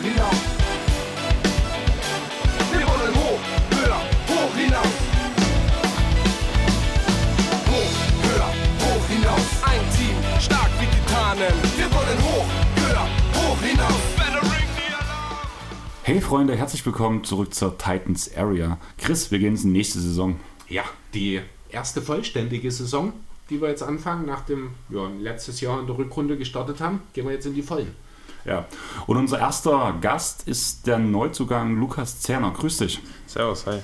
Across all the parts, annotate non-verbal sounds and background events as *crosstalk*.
hoch hinaus. Wir wollen hoch, höher, hoch hinaus. Hoch, höher, hoch hinaus. Ein Team, stark wie Titanen. Wir wollen hoch, höher, hoch hinaus. Hey Freunde, herzlich willkommen zurück zur Titans Area. Chris, wir gehen in die nächste Saison. Ja, die erste vollständige Saison, die wir jetzt anfangen, nachdem wir letztes Jahr in der Rückrunde gestartet haben, gehen wir jetzt in die Vollen. Ja. Und unser erster Gast ist der Neuzugang Lukas Zerner. Grüß dich. Servus, hi.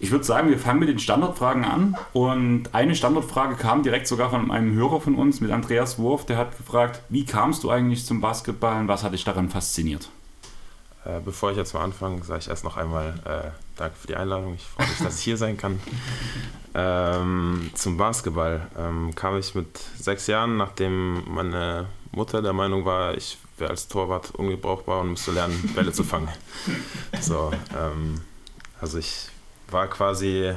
Ich würde sagen, wir fangen mit den Standardfragen an. Und eine Standardfrage kam direkt sogar von einem Hörer von uns mit Andreas Wurf. Der hat gefragt, wie kamst du eigentlich zum Basketball und was hat dich daran fasziniert? Äh, bevor ich jetzt mal anfange, sage ich erst noch einmal äh, danke für die Einladung. Ich freue mich, dass ich hier sein kann. *laughs* Ähm, zum Basketball ähm, kam ich mit sechs Jahren, nachdem meine Mutter der Meinung war, ich wäre als Torwart ungebrauchbar und müsste lernen, Bälle zu fangen. *laughs* So, ähm, also ich war quasi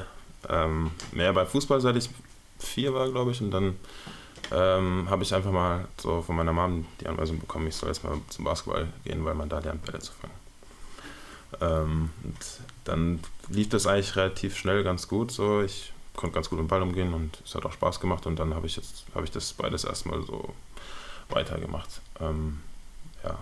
ähm, mehr bei Fußball, seit ich vier war, glaube ich, und dann ähm, habe ich einfach mal so von meiner Mom die Anweisung bekommen, ich soll jetzt mal zum Basketball gehen, weil man da lernt, Bälle zu fangen. Ähm, und dann lief das eigentlich relativ schnell ganz gut. So, ich konnte ganz gut mit dem Ball umgehen und es hat auch Spaß gemacht. Und dann habe ich jetzt habe ich das beides erstmal so weitergemacht. Ähm, ja,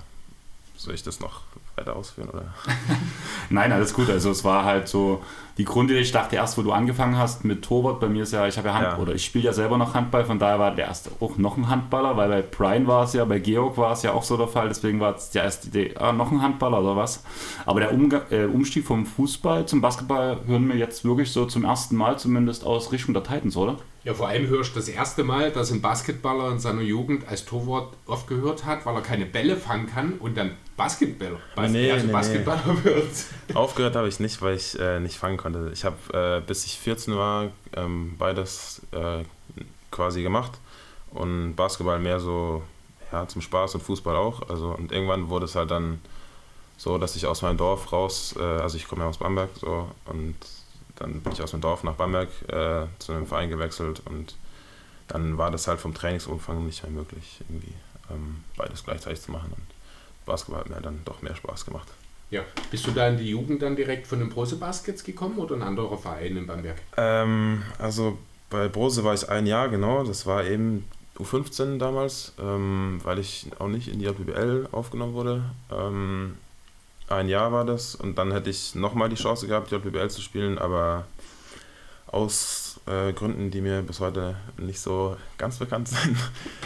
soll ich das noch weiter ausführen oder? *laughs* Nein, alles gut. Also es war halt so die Grundidee. Ich dachte erst, wo du angefangen hast mit Torwart, bei mir ist ja, ich habe ja Hand Ja. oder ich spiele ja selber noch Handball, von daher war der erste auch noch ein Handballer, weil bei Brian war es ja, bei Georg war es ja auch so der Fall, deswegen war es die erste Idee, ah, noch ein Handballer oder was. Aber der Umga äh, Umstieg vom Fußball zum Basketball hören wir jetzt wirklich so zum ersten Mal zumindest aus Richtung der Titans, oder? Ja, vor allem hörst du das erste Mal, dass ein Basketballer in seiner Jugend als Torwart aufgehört hat, weil er keine Bälle fangen kann und dann Basketballer, Bas Nee, also nee, Basketballer *laughs* wird. Aufgehört habe ich nicht, weil ich äh, nicht fangen konnte. Ich habe, äh, bis ich 14 war, ähm, beides äh, quasi gemacht. Und Basketball mehr so ja, zum Spaß und Fußball auch. Also, und irgendwann wurde es halt dann so, dass ich aus meinem Dorf raus, äh, also ich komme ja aus Bamberg, so, und dann bin ich aus dem Dorf nach Bamberg äh, zu einem Verein gewechselt und dann war das halt vom Trainingsumfang nicht mehr möglich, irgendwie ähm, beides gleichzeitig zu machen. Und Basketball hat mir dann doch mehr Spaß gemacht. Ja, bist du da in die Jugend dann direkt von den Brose Baskets gekommen oder ein anderer Verein in Bamberg? Ähm, also bei Brose war ich ein Jahr, genau. Das war eben U15 damals, ähm, weil ich auch nicht in die JBL aufgenommen wurde. Ähm, ein Jahr war das und dann hätte ich nochmal die Chance gehabt, JBL zu spielen, aber aus äh, Gründen, die mir bis heute nicht so ganz bekannt *laughs* sind,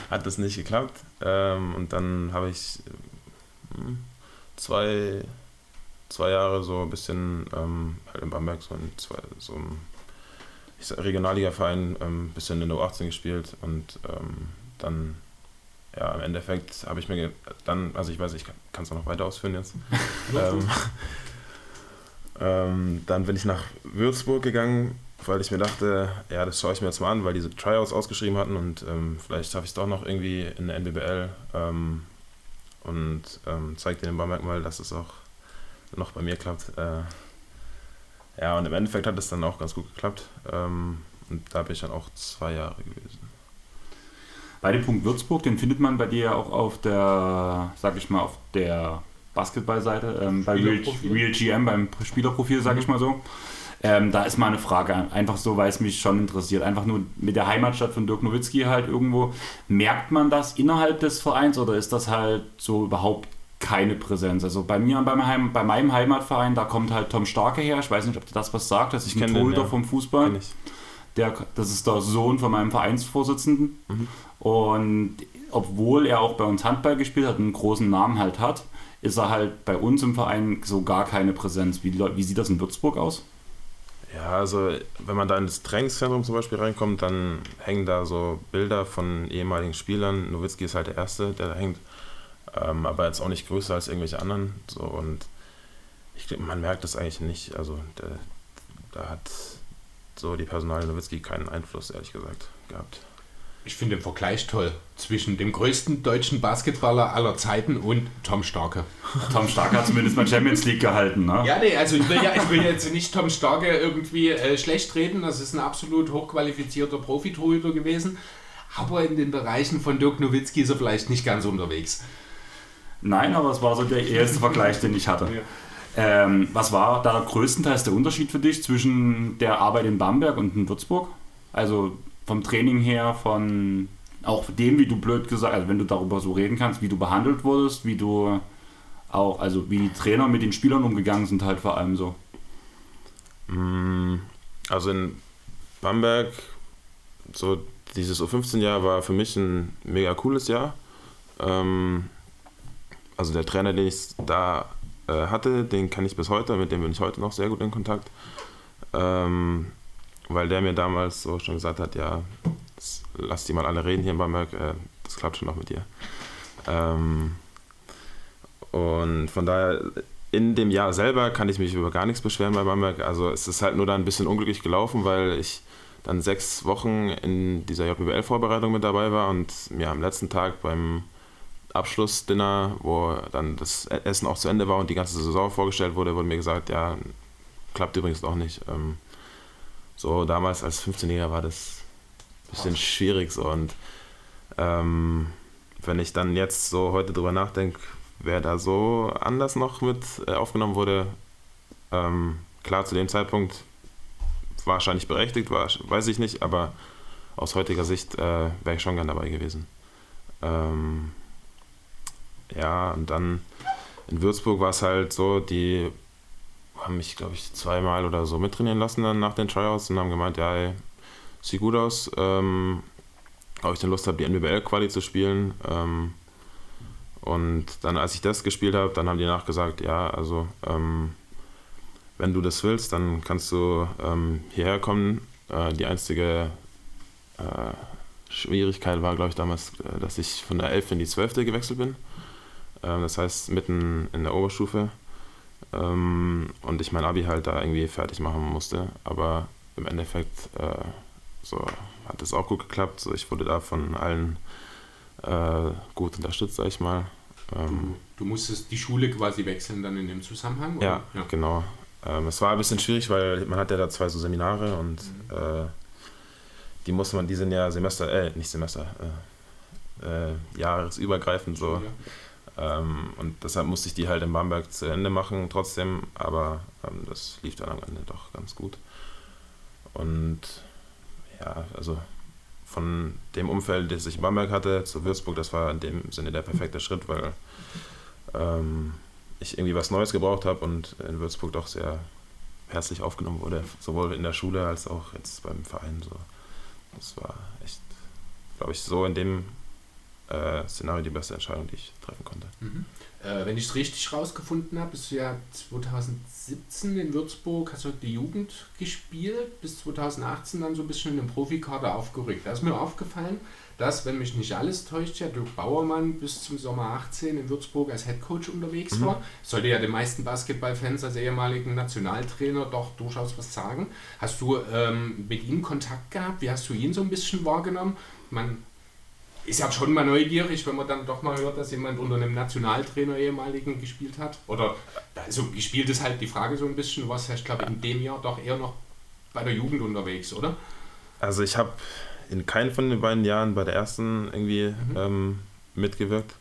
hat das nicht geklappt. Ähm, und dann habe ich äh, zwei, zwei Jahre so ein bisschen ähm, halt in Bamberg so, in zwei, so sag, Regionalliga-Verein ähm, ein bisschen in der U18 gespielt und ähm, dann, ja, im Endeffekt habe ich mir dann, also ich weiß, ich kann es noch weiter ausführen jetzt. *laughs* ähm, ähm, dann bin ich nach Würzburg gegangen, weil ich mir dachte, ja, das schaue ich mir jetzt mal an, weil diese Tryouts ausgeschrieben hatten und ähm, vielleicht schaffe ich es doch noch irgendwie in der NBBL ähm, und ähm, zeige den Bamberg mal, dass es auch noch bei mir klappt. Äh, ja, und im Endeffekt hat es dann auch ganz gut geklappt. Ähm, und da bin ich dann auch zwei Jahre gewesen. Bei dem Punkt Würzburg, den findet man bei dir ja auch auf der, sag ich mal, auf der Basketballseite, ähm, bei Real. Real GM, beim Spielerprofil, sag ich mal so. Ähm, da ist mal eine Frage, einfach so, weil es mich schon interessiert. Einfach nur mit der Heimatstadt von Dirk Nowitzki halt irgendwo. Merkt man das innerhalb des Vereins oder ist das halt so überhaupt keine Präsenz? Also bei mir, bei meinem, bei meinem Heimatverein, da kommt halt Tom Starke her. Ich weiß nicht, ob dir das was sagt. Das ist ein kenn den, Torhüter ja. vom Fußball. Ich. Der, das ist der Sohn von meinem Vereinsvorsitzenden. Und obwohl er auch bei uns Handball gespielt hat einen großen Namen halt hat, ist er halt bei uns im Verein so gar keine Präsenz. Wie, wie sieht das in Würzburg aus? Ja, also wenn man da in das Trainingszentrum zum Beispiel reinkommt, dann hängen da so Bilder von ehemaligen Spielern. Nowitzki ist halt der Erste, der da hängt. Ähm, aber jetzt auch nicht größer als irgendwelche anderen. So, und ich glaube, man merkt das eigentlich nicht. Also da hat so die Personal Nowitzki keinen Einfluss, ehrlich gesagt, gehabt. Ich finde den Vergleich toll zwischen dem größten deutschen Basketballer aller Zeiten und Tom Starke. *laughs* Tom Stark hat zumindest mal Champions League gehalten, ne? Ja, nee, also ich will, ja, ich will jetzt nicht Tom Starke irgendwie äh, schlecht reden. Das ist ein absolut hochqualifizierter Profitorhüter gewesen. Aber in den Bereichen von Dirk Nowitzki ist er vielleicht nicht ganz unterwegs. Nein, aber es war so der erste Vergleich, den ich hatte. Ähm, was war da größtenteils der Unterschied für dich zwischen der Arbeit in Bamberg und in Würzburg? Also vom Training her, von auch dem, wie du blöd gesagt, also wenn du darüber so reden kannst, wie du behandelt wurdest, wie du auch, also wie die Trainer mit den Spielern umgegangen sind, halt vor allem so. Mm, Also in Bamberg, so dieses U15-Jahr war für mich ein mega cooles Jahr. Ähm, also der Trainer, den ich da äh, hatte, den kann ich bis heute, mit dem bin ich heute noch sehr gut in Kontakt. Ähm, weil der mir damals so schon gesagt hat, ja, lass die mal alle reden hier in Bamberg, äh, das klappt schon noch mit dir. Ähm, und von daher, in dem Jahr selber kann ich mich über gar nichts beschweren bei Bamberg. Also es ist halt nur dann ein bisschen unglücklich gelaufen, weil ich dann sechs Wochen in dieser JBL-Vorbereitung mit dabei war und mir am letzten Tag beim Abschlussdinner, wo dann das Essen auch zu Ende war und die ganze Saison vorgestellt wurde, wurde mir gesagt, ja, klappt übrigens auch nicht. Ähm, so damals als 15-Jähriger war das ein bisschen schwierig so und ähm, wenn ich dann jetzt so heute drüber nachdenke, wer da so anders noch mit äh, aufgenommen wurde, ähm, klar zu dem Zeitpunkt wahrscheinlich berechtigt, war, weiß ich nicht, aber aus heutiger Sicht äh, wäre ich schon gern dabei gewesen. Ähm, ja, und dann in Würzburg war es halt so, die haben mich, glaube ich, zweimal oder so mittrainieren lassen dann nach den Tryouts und haben gemeint, ja, ey, sieht gut aus, ähm, ob ich denn Lust habe, die NBL-Quali zu spielen. Ähm, und dann, als ich das gespielt habe, dann haben die nachgesagt, ja, also ähm, wenn du das willst, dann kannst du ähm, hierher kommen. Äh, die einzige äh, Schwierigkeit war, glaube ich, damals, äh, dass ich von der 11 in die 12. gewechselt bin. Ähm, das heißt, mitten in der Oberstufe. Ähm, und ich mein Abi halt da irgendwie fertig machen musste. Aber im Endeffekt äh, so hat es auch gut geklappt. So, ich wurde da von allen äh, gut unterstützt, sag ich mal. Ähm, Du musstest die Schule quasi wechseln dann in dem Zusammenhang? oder? ja, genau. Ähm, es war ein bisschen schwierig, weil man hat ja da zwei so Seminare und äh, die musste man, die sind ja Semester, äh, nicht Semester, äh, äh, jahresübergreifend so. Ähm, und deshalb musste ich die halt in Bamberg zu Ende machen trotzdem, aber ähm, das lief dann am Ende doch ganz gut. Und ja, also von dem Umfeld, das ich in Bamberg hatte, zu Würzburg, das war in dem Sinne der perfekte Schritt, weil ähm, ich irgendwie was Neues gebraucht habe und in Würzburg doch sehr herzlich aufgenommen wurde, sowohl in der Schule als auch jetzt beim Verein. So. Das war echt, glaube ich, so in dem äh, Szenario die beste Entscheidung, die ich treffen konnte. Mhm. Äh, wenn ich es richtig rausgefunden habe, bist du ja 2017 in Würzburg, hast du die Jugend gespielt, bis 2018 dann so ein bisschen in den Profikader aufgerückt. Da ist mir aufgefallen, dass, wenn mich nicht alles täuscht, ja Dirk Bauermann bis zum Sommer 18 in Würzburg als Headcoach unterwegs Mhm. war. Sollte ja den meisten Basketballfans als ehemaligen Nationaltrainer doch durchaus was sagen. Hast du ähm, mit ihm Kontakt gehabt? Wie hast du ihn so ein bisschen wahrgenommen? Man ist ja schon mal neugierig, wenn man dann doch mal hört, dass jemand unter einem Nationaltrainer ehemaligen gespielt hat. Oder also gespielt ist halt die Frage so ein bisschen, ja, ich glaube, in dem Jahr doch eher noch bei der Jugend unterwegs, oder? Also ich habe in keinem von den beiden Jahren bei der ersten irgendwie ähm, mitgewirkt.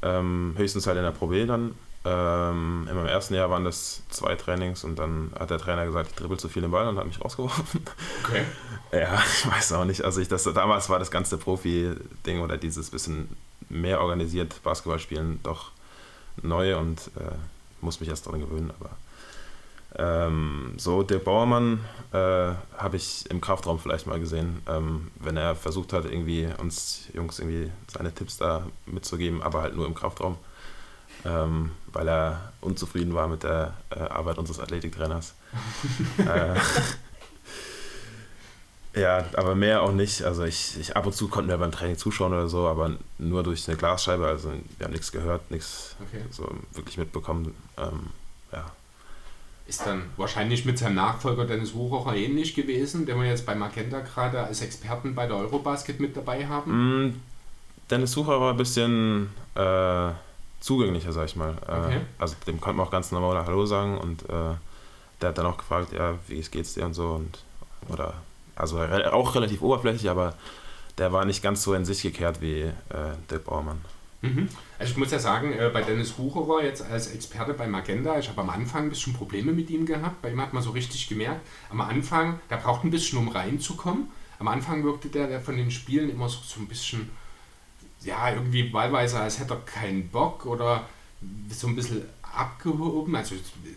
Ähm, höchstens halt in der Pro B dann. Ähm, in meinem ersten Jahr waren das zwei Trainings und dann hat der Trainer gesagt, ich dribbel zu viel den Ball und hat mich rausgeworfen. Okay. *laughs* Ja, ich weiß auch nicht. Also ich, das, damals war das ganze Profi-Ding oder dieses bisschen mehr organisiert Basketballspielen doch neu und äh, muss mich erst daran gewöhnen. Aber ähm, so, Dirk Bauermann äh, habe ich im Kraftraum vielleicht mal gesehen, ähm, wenn er versucht hat, irgendwie uns Jungs irgendwie seine Tipps da mitzugeben, aber halt nur im Kraftraum, ähm, weil er unzufrieden war mit der äh, Arbeit unseres Athletiktrainers. *laughs* äh, *laughs* ja, aber mehr auch nicht. Also ich, ich ab und zu konnten wir beim Training zuschauen oder so, aber nur durch eine Glasscheibe. Also wir haben nichts gehört, nichts Okay. so wirklich mitbekommen. Ähm, ja. Ist dann wahrscheinlich mit seinem Nachfolger Dennis Wucherer ähnlich gewesen, den wir jetzt bei Magenta gerade als Experten bei der Eurobasket mit dabei haben. Mm, Dennis Sucher war ein bisschen äh, zugänglicher, sag ich mal. Äh, Okay. Also dem konnte man auch ganz normal Hallo sagen und äh, der hat dann auch gefragt, ja, wie geht's dir und so und oder also auch relativ oberflächlich, aber der war nicht ganz so in sich gekehrt wie äh, Dirk Bauermann. Mhm. Also ich muss ja sagen, äh, bei Dennis Bucherer jetzt als Experte bei Magenta, ich habe am Anfang ein bisschen Probleme mit ihm gehabt. Bei ihm hat man so richtig gemerkt, am Anfang, der braucht ein bisschen, um reinzukommen. Am Anfang wirkte der, der von den Spielen immer so, so ein bisschen, ja, irgendwie wahlweise, als hätte er keinen Bock oder so ein bisschen abgehoben. Also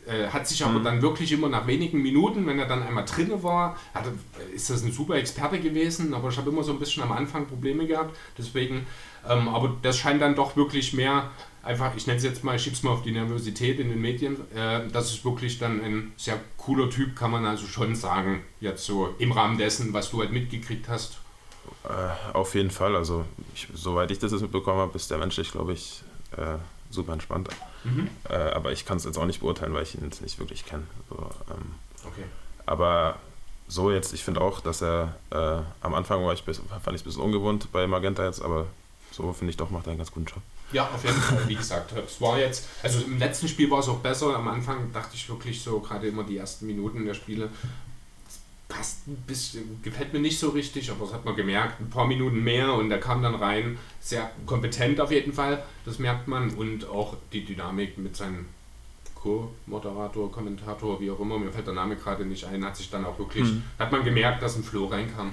äh, hat sich aber Mhm. dann wirklich immer nach wenigen Minuten, wenn er dann einmal drinne war, hat, er- ist das ein super Experte gewesen. Aber ich habe immer so ein bisschen am Anfang Probleme gehabt. Deswegen, ähm, aber das scheint dann doch wirklich mehr einfach, ich nenne es jetzt mal, ich schieb's mal auf die Nervosität in den Medien. Äh, das ist wirklich dann ein sehr cooler Typ, kann man also schon sagen. Jetzt so im Rahmen dessen, was du halt mitgekriegt hast. Äh, auf jeden Fall. Also, ich, soweit ich das jetzt mitbekommen habe, ist der menschlich, glaube ich, äh, super entspannt. Äh, aber ich kann es jetzt auch nicht beurteilen, weil ich ihn jetzt nicht wirklich kenne. So, ähm, Okay. aber so jetzt, ich finde auch, dass er äh, am Anfang war ich bis, fand ich es ein bisschen ungewohnt bei Magenta jetzt, aber so finde ich doch, macht er einen ganz guten Job. Ja, auf jeden Fall, wie gesagt. Es war jetzt, also im letzten Spiel war es auch besser. Am Anfang dachte ich wirklich so, gerade immer die ersten Minuten der Spiele, passt ein bisschen, gefällt mir nicht so richtig, aber das hat man gemerkt. Ein paar Minuten mehr und er kam dann rein. Sehr kompetent auf jeden Fall, das merkt man. Und auch die Dynamik mit seinem Co-Moderator, Kommentator, wie auch immer, mir fällt der Name gerade nicht ein, hat sich dann auch wirklich, hat man gemerkt, dass ein Flow reinkam.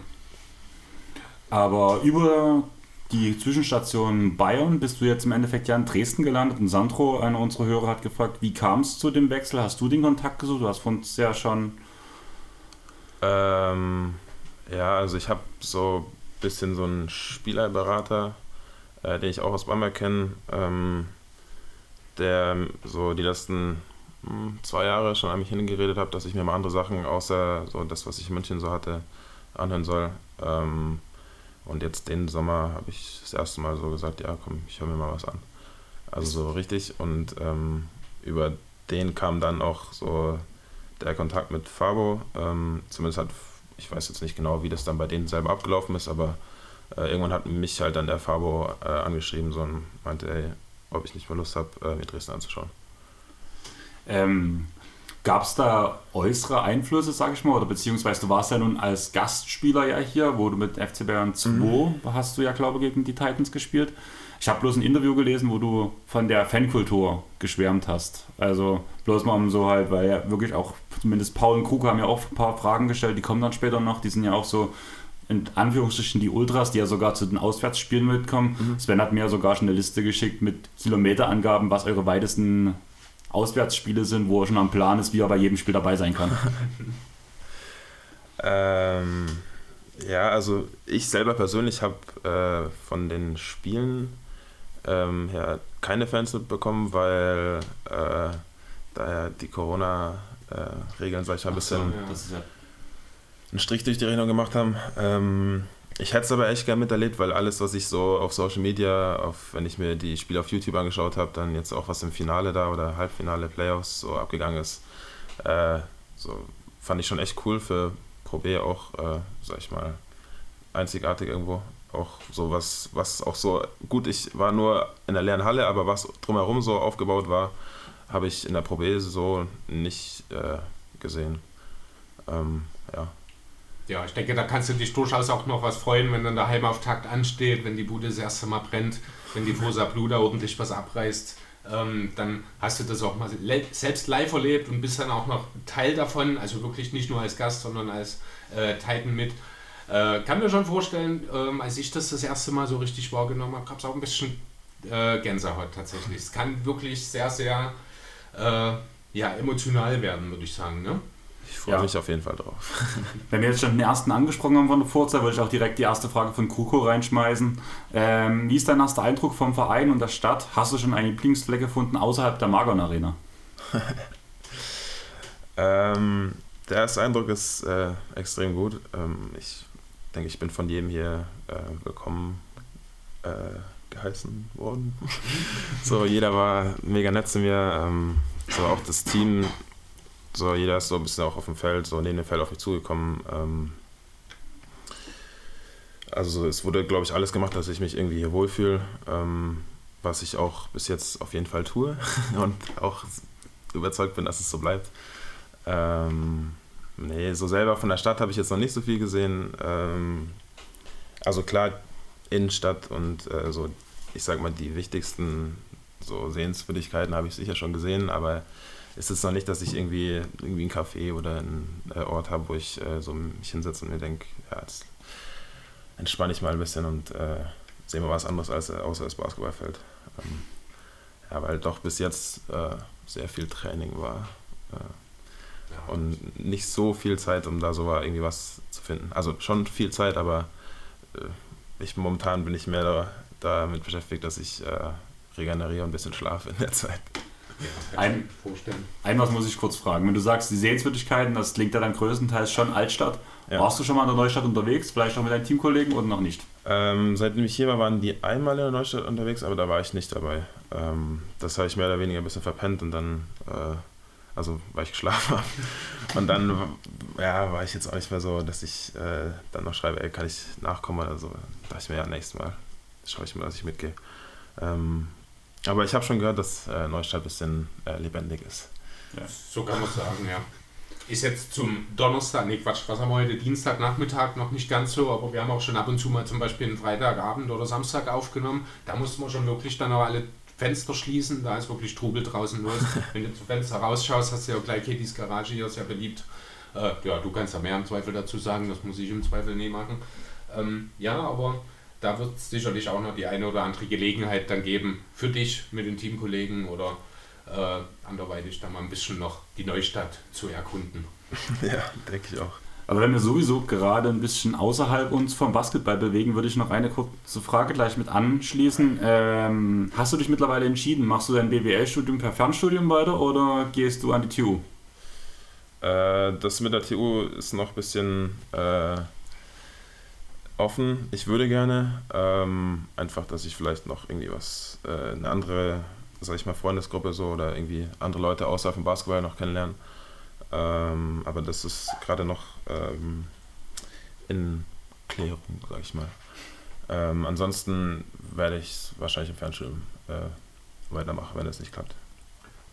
Aber über die Zwischenstation Bayern bist du jetzt im Endeffekt ja in Dresden gelandet. Und Sandro, einer unserer Hörer, hat gefragt, wie kam es zu dem Wechsel? Hast du den Kontakt gesucht? Du hast von uns ja schon. Ähm, ja, also ich habe so ein bisschen so einen Spielerberater, äh, den ich auch aus Bamberg kenne, ähm, der so die letzten hm, zwei Jahre schon an mich hingeredet hat, dass ich mir mal andere Sachen außer so das, was ich in München so hatte, anhören soll. Ähm, und jetzt den Sommer habe ich das erste Mal so gesagt, ja komm, ich höre mir mal was an. Also so richtig und ähm, über den kam dann auch so der Kontakt mit Fabo. Ähm, zumindest hat, ich weiß jetzt nicht genau, wie das dann bei denen selber abgelaufen ist, aber äh, irgendwann hat mich halt dann der Fabo äh, angeschrieben so und meinte, ey, ob ich nicht mal Lust habe, äh, mir Dresden anzuschauen. Ähm, Gab es da äußere Einflüsse, sag ich mal, oder beziehungsweise du warst ja nun als Gastspieler ja hier, wo du mit FC Bayern 2 hast du ja, glaube ich, gegen die Titans gespielt. Ich habe bloß ein Interview gelesen, wo du von der Fankultur geschwärmt hast. Also bloß mal um so halt, weil ja wirklich auch, zumindest Paul und Krug haben ja auch ein paar Fragen gestellt, die kommen dann später noch, die sind ja auch so in Anführungsstrichen die Ultras, die ja sogar zu den Auswärtsspielen mitkommen. Sven hat mir sogar schon eine Liste geschickt mit Kilometerangaben, was eure weitesten Auswärtsspiele sind, wo er schon am Plan ist, wie er bei jedem Spiel dabei sein kann. *laughs* Ähm, ja, also ich selber persönlich habe äh, von den Spielen ähm, ja, keine Fans mitbekommen, weil äh, da ja die Corona-Regeln, sag ich mal, ein bisschen ist ja einen Strich durch die Rechnung gemacht haben. Ähm, ich hätte es aber echt gern miterlebt, weil alles, was ich so auf Social Media, auf, wenn ich mir die Spiele auf YouTube angeschaut habe, dann jetzt auch was im Finale da oder Halbfinale, Playoffs so abgegangen ist, äh, so fand ich schon echt cool für Pro B auch, äh, sag ich mal, einzigartig irgendwo. Auch so was, was auch so gut, ich war nur in der leeren Halle, aber was drumherum so aufgebaut war, habe ich in der Pro B so nicht äh, gesehen. Ähm, ja. Ja, ich denke, da kannst du dich durchaus auch noch was freuen, wenn dann der Heimauftakt ansteht, wenn die Bude das erste Mal brennt, wenn die Fosa Blue da ordentlich was abreißt. Ähm, dann hast du das auch mal selbst live erlebt und bist dann auch noch Teil davon, also wirklich nicht nur als Gast, sondern als äh, Titan mit. Äh, kann mir schon vorstellen, ähm, als ich das das erste Mal so richtig wahrgenommen habe, gab es auch ein bisschen äh, Gänsehaut tatsächlich. Es kann wirklich sehr, sehr äh, ja, emotional werden, würde ich sagen. Ne? Ich freue Ja. mich auf jeden Fall drauf. *laughs* Wenn wir jetzt schon den ersten angesprochen haben von der Forza, würde ich auch direkt die erste Frage von Kruko reinschmeißen. Ähm, wie ist dein erster Eindruck vom Verein und der Stadt? Hast du schon eine Lieblingsfleck gefunden außerhalb der Magon Arena? *laughs* Ähm, der erste Eindruck ist äh, extrem gut. Ähm, ich denke, ich bin von jedem hier äh, willkommen äh, geheißen worden. *laughs* so, jeder war mega nett zu mir. Ähm, so auch das Team, so jeder ist so ein bisschen auch auf dem Feld, so neben dem Feld auf mich zugekommen. Ähm, also es wurde, glaube ich, alles gemacht, dass ich mich irgendwie hier wohlfühle, ähm, was ich auch bis jetzt auf jeden Fall tue *laughs* und auch überzeugt bin, dass es so bleibt. Ähm, nee, so selber von der Stadt habe ich jetzt noch nicht so viel gesehen. Ähm, also klar, Innenstadt und äh, so ich sag mal, die wichtigsten so Sehenswürdigkeiten habe ich sicher schon gesehen, aber es ist noch nicht, dass ich irgendwie, irgendwie ein Café oder einen äh, Ort habe, wo ich äh, so mich hinsetze und mir denke, ja, jetzt entspanne ich mal ein bisschen und äh, sehe mal was anderes als, außer das Basketballfeld. Ähm, ja, weil doch bis jetzt äh, sehr viel Training war. Äh, und nicht so viel Zeit, um da so irgendwie was zu finden. Also schon viel Zeit, aber äh, ich momentan bin ich mehr da, damit beschäftigt, dass ich äh, regeneriere und ein bisschen schlafe in der Zeit. Ja, Ein- vorstellen. Ein was muss ich kurz fragen. Wenn du sagst, die Sehenswürdigkeiten, das klingt ja dann größtenteils schon Altstadt. Ja. Warst du schon mal in der Neustadt unterwegs? Vielleicht auch mit deinen Teamkollegen oder noch nicht? Ähm, seitdem ich hier war, waren die einmal in der Neustadt unterwegs, aber da war ich nicht dabei. Ähm, das habe ich mehr oder weniger ein bisschen verpennt und dann, äh, also weil ich geschlafen *laughs* habe. Und dann ja, war ich jetzt auch nicht mehr so, dass ich äh, dann noch schreibe, ey, kann ich nachkommen oder so. Da dachte ich mir, ja, nächstes Mal schaue ich mal, dass ich mitgehe. Ähm, aber ich habe schon gehört, dass äh, Neustadt ein bisschen äh, lebendig ist. So kann man sagen, ja. Ist jetzt zum Donnerstag, nee Quatsch, was haben wir heute, Dienstagnachmittag noch nicht ganz so, aber wir haben auch schon ab und zu mal zum Beispiel einen Freitagabend oder Samstag aufgenommen. Da mussten wir schon wirklich dann auch alle Fenster schließen, da ist wirklich Trubel draußen los. *laughs* Wenn du zum Fenster rausschaust, hast du ja auch gleich Katies Garage hier, sehr beliebt. Äh, ja, du kannst ja mehr im Zweifel dazu sagen, das muss ich im Zweifel nie machen. Ähm, ja, aber da wird es sicherlich auch noch die eine oder andere Gelegenheit dann geben, für dich mit den Teamkollegen oder äh, anderweitig da mal ein bisschen noch die Neustadt zu erkunden. *laughs* ja, denke ich auch. Aber wenn wir sowieso gerade ein bisschen außerhalb uns vom Basketball bewegen, würde ich noch eine kurze Frage gleich mit anschließen. Ähm, hast du dich mittlerweile entschieden, machst du dein BWL-Studium per Fernstudium weiter oder gehst du an die TU? Äh, das mit der TU ist noch ein bisschen äh, offen. Ich würde gerne ähm, einfach, dass ich vielleicht noch irgendwie was, äh, eine andere, sag ich mal, Freundesgruppe so oder irgendwie andere Leute außerhalb vom Basketball noch kennenlernen. Ähm, aber das ist gerade noch ähm, in Klärung, sag ich mal. Ähm, ansonsten werde ich es wahrscheinlich im Fernstudium äh, weitermachen, wenn es nicht klappt.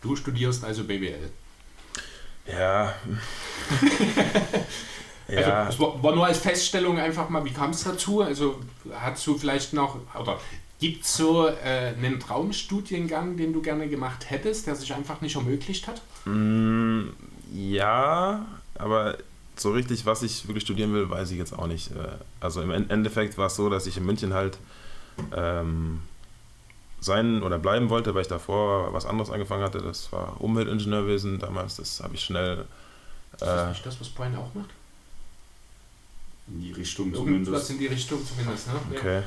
Du studierst also BWL. Ja. *laughs* ja. Also, es war, war nur als Feststellung einfach mal, wie kam es dazu? Also hast du vielleicht noch, oder gibt es so äh, einen Traumstudiengang, den du gerne gemacht hättest, der sich einfach nicht ermöglicht hat? Mm, ja, aber so richtig, was ich wirklich studieren will, weiß ich jetzt auch nicht. Äh, Also im En- Endeffekt war es so, dass ich in München halt ähm, sein oder bleiben wollte, weil ich davor was anderes angefangen hatte. Das war Umweltingenieurwesen damals. Das habe ich schnell. Ist das Äh, nicht das, was Brian auch macht? In die Richtung Irgendwas zumindest. in die Richtung zumindest, ne? Ja. okay.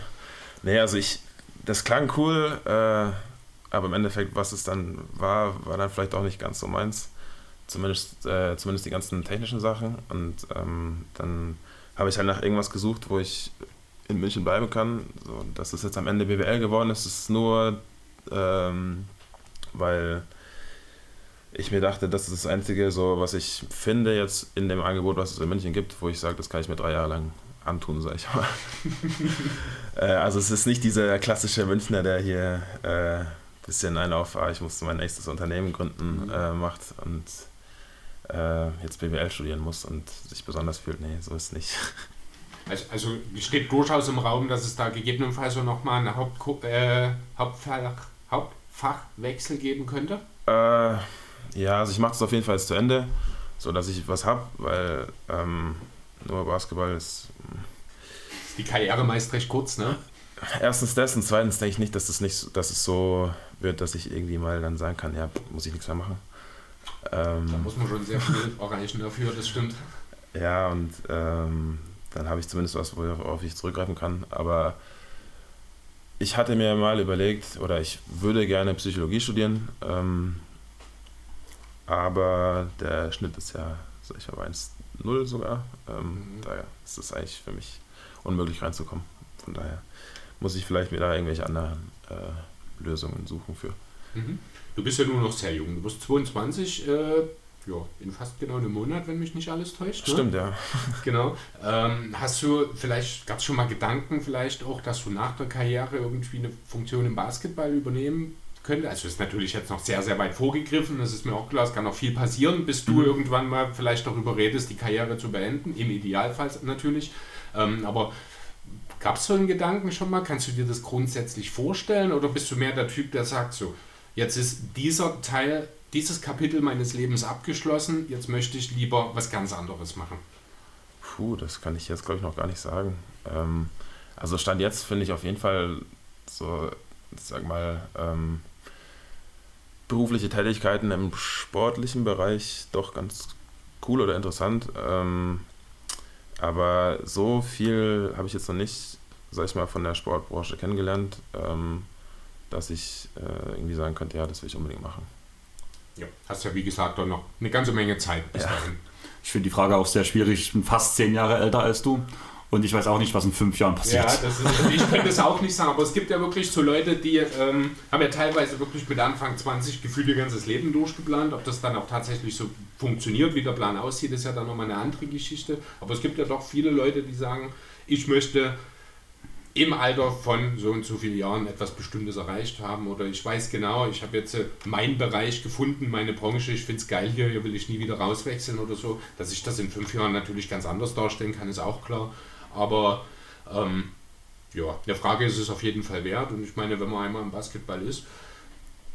Nee, also ich. Das klang cool, äh, aber im Endeffekt, was es dann war, war dann vielleicht auch nicht ganz so meins. Zumindest, äh, zumindest die ganzen technischen Sachen. Und ähm, dann habe ich halt nach irgendwas gesucht, wo ich in München bleiben kann. So, dass es jetzt am Ende BWL geworden ist, ist nur, ähm, weil ich mir dachte, das ist das Einzige, so, was ich finde jetzt in dem Angebot, was es in München gibt, wo ich sage, das kann ich mir drei Jahre lang antun, sag ich mal. *laughs* äh, also es ist nicht dieser klassische Münchner, der hier äh, bisschen einen auf, ah, ich muss mein nächstes Unternehmen gründen, äh, macht und äh, jetzt BWL studieren muss und sich besonders fühlt. Nee, so ist es nicht. *laughs* Also, also steht durchaus im Raum, dass es da gegebenenfalls so nochmal einen Hauptgru- äh, Hauptfach, Hauptfachwechsel geben könnte. Äh, ja, also ich mache es auf jeden Fall jetzt zu Ende, so dass ich was habe, weil ähm, nur Basketball ist Die Karriere meist recht kurz, ne? erstens das und zweitens denke ich nicht, dass es nicht, so- dass es so wird, dass ich irgendwie mal dann sagen kann, ja, muss ich nichts mehr machen. Da Ähm, muss man schon sehr viel erreichen dafür, das stimmt. ja, und ähm, dann habe ich zumindest was, worauf ich zurückgreifen kann. Aber ich hatte mir mal überlegt, oder ich würde gerne Psychologie studieren, ähm, aber der Schnitt ist ja, ich mal, 1,0 sogar. Ähm, Mhm. Daher ist es eigentlich für mich unmöglich reinzukommen. Von daher muss ich vielleicht mir da irgendwelche anderen äh, Lösungen suchen für. Mhm. Du bist ja nur noch sehr jung. Du bist 22, äh, ja, in fast genau einem Monat, wenn mich nicht alles täuscht. Ne? Stimmt, ja. *laughs* Genau. Ähm, hast du vielleicht, gab es schon mal Gedanken vielleicht auch, dass du nach der Karriere irgendwie eine Funktion im Basketball übernehmen könnte? Also ist natürlich jetzt noch sehr, sehr weit vorgegriffen, das ist mir auch klar, es kann noch viel passieren, bis du irgendwann mal vielleicht darüber redest, die Karriere zu beenden, im Idealfall natürlich. Ähm, aber Gab es so einen Gedanken schon mal? Kannst du dir das grundsätzlich vorstellen? Oder bist du mehr der Typ, der sagt so, jetzt ist dieser Teil, dieses Kapitel meines Lebens abgeschlossen, jetzt möchte ich lieber was ganz anderes machen? Puh, das kann ich jetzt, glaube ich, noch gar nicht sagen. Ähm, also Stand jetzt finde ich auf jeden Fall so, sag mal, ähm, berufliche Tätigkeiten im sportlichen Bereich doch ganz cool oder interessant. Ähm, aber so viel habe ich jetzt noch nicht, sag ich mal, von der Sportbranche kennengelernt, ähm, dass ich äh, irgendwie sagen könnte, ja, das will ich unbedingt machen. Ja, hast ja wie gesagt auch noch eine ganze Menge Zeit bis Ja. dahin. Ich finde die Frage auch sehr schwierig. Ich bin fast zehn Jahre älter als du und ich weiß auch nicht, was in fünf Jahren passiert. Ja, das ist, ich könnte es auch nicht sagen, aber es gibt ja wirklich so Leute, die ähm, haben ja teilweise wirklich mit Anfang 20 gefühlt ihr ganzes Leben durchgeplant. Ob das dann auch tatsächlich so funktioniert, wie der Plan aussieht, ist ja dann nochmal eine andere Geschichte. Aber es gibt ja doch viele Leute, die sagen, ich möchte im Alter von so und so vielen Jahren etwas Bestimmtes erreicht haben oder ich weiß genau, ich habe jetzt äh, meinen Bereich gefunden, meine Branche, ich finde es geil hier, hier will ich nie wieder rauswechseln oder so. Dass ich das in fünf Jahren natürlich ganz anders darstellen kann, ist auch klar. Aber ähm, ja, der Frage ist es auf jeden Fall wert. Und ich meine, wenn man einmal im Basketball ist,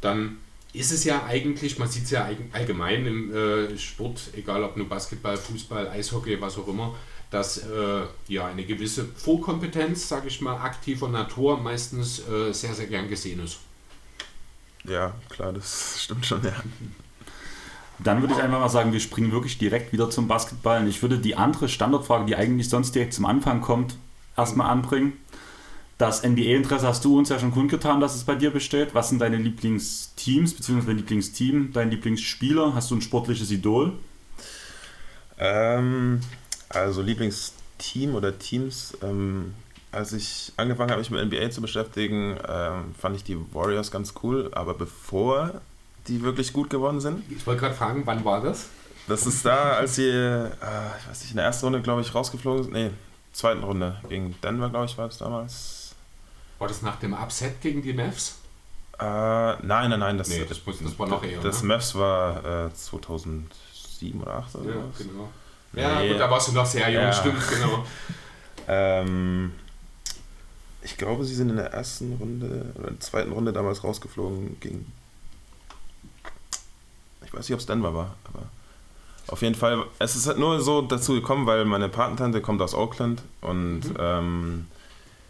dann ist es ja eigentlich, man sieht es ja allgemein im äh, Sport, egal ob nur Basketball, Fußball, Eishockey, was auch immer, dass äh, ja eine gewisse Vorkompetenz, sage ich mal, aktiver Natur meistens äh, sehr, sehr gern gesehen ist. Ja, klar, das stimmt schon, ja. Dann würde ich einfach mal sagen, wir springen wirklich direkt wieder zum Basketball. Und ich würde die andere Standardfrage, die eigentlich sonst direkt zum Anfang kommt, erstmal anbringen. Das NBA-Interesse hast du uns ja schon kundgetan, dass es bei dir besteht. Was sind deine Lieblingsteams, beziehungsweise dein Lieblingsteam, dein Lieblingsspieler? Hast du ein sportliches Idol? Ähm, also Lieblingsteam oder Teams. Ähm, als ich angefangen habe, mich mit NBA zu beschäftigen, ähm, fand ich die Warriors ganz cool. Aber bevor die wirklich gut geworden sind, Ich wollte gerade fragen, wann war das? das ist da, als sie, äh, ich weiß nicht, in der ersten Runde, glaube ich, rausgeflogen sind. Nee, zweiten Runde gegen Denver, glaube ich, war es damals. War das nach dem Upset gegen die Mavs? Äh, nein, nein, nein, das, Nee, das, das war noch eher. das ne? Mavs war äh, 2007 oder 2008 oder Ja, was. genau. Ja, Nee. gut, da warst du noch sehr jung, Ja. stimmt, genau. *laughs* Ähm, ich glaube, sie sind in der ersten Runde oder in der zweiten Runde damals rausgeflogen gegen. Ich weiß nicht, ob es Denver war, aber auf jeden Fall. Es ist halt nur so dazu gekommen, weil meine Patentante kommt aus Oakland und Mhm. ähm,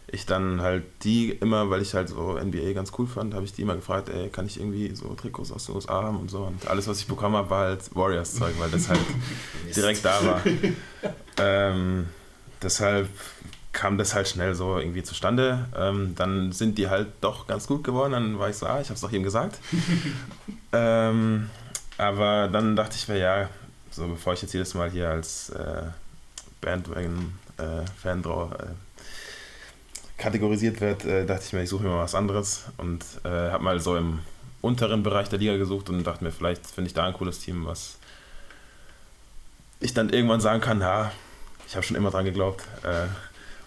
ich dann halt die immer, weil ich halt so NBA ganz cool fand, habe ich die immer gefragt, ey, kann ich irgendwie so Trikots aus den USA haben und so. Und alles, was ich bekommen habe, war halt Warriors-Zeug, weil das halt *laughs* direkt da war. ähm, deshalb kam das halt schnell so irgendwie zustande. Ähm, dann sind die halt doch ganz gut geworden. Dann war ich so, ah, ich habe es doch eben gesagt. *laughs* ähm, aber dann dachte ich mir, ja, so bevor ich jetzt jedes Mal hier als äh, Bandwagon-Fan drauf äh, kategorisiert werde, äh, dachte ich mir, ich suche mir mal was anderes und äh, habe mal so im unteren Bereich der Liga gesucht und dachte mir, vielleicht finde ich da ein cooles Team, was ich dann irgendwann sagen kann, ja, ich habe schon immer dran geglaubt. Äh,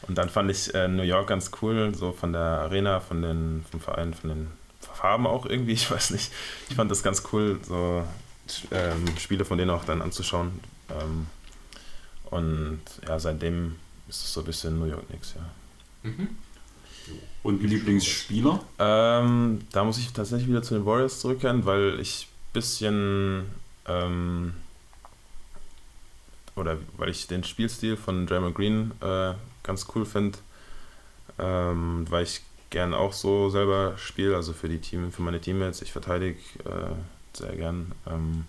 und dann fand ich äh, New York ganz cool, so von der Arena, von den vom Verein, von den Farben auch irgendwie, *laughs* ich weiß nicht. Ich fand das ganz cool, so ähm, Spiele von denen auch dann anzuschauen. Ähm, und ja, seitdem ist es so ein bisschen New York Knicks, ja. Mhm. Und Lieblingsspieler? Ähm, da muss ich tatsächlich wieder zu den Warriors zurückkehren, weil ich ein bisschen ähm, oder weil ich den Spielstil von Draymond Green äh, ganz cool finde, ähm, weil ich gern auch so selber spiele, also für die Team, für meine Teammates. Ich verteidige äh, sehr gern ähm,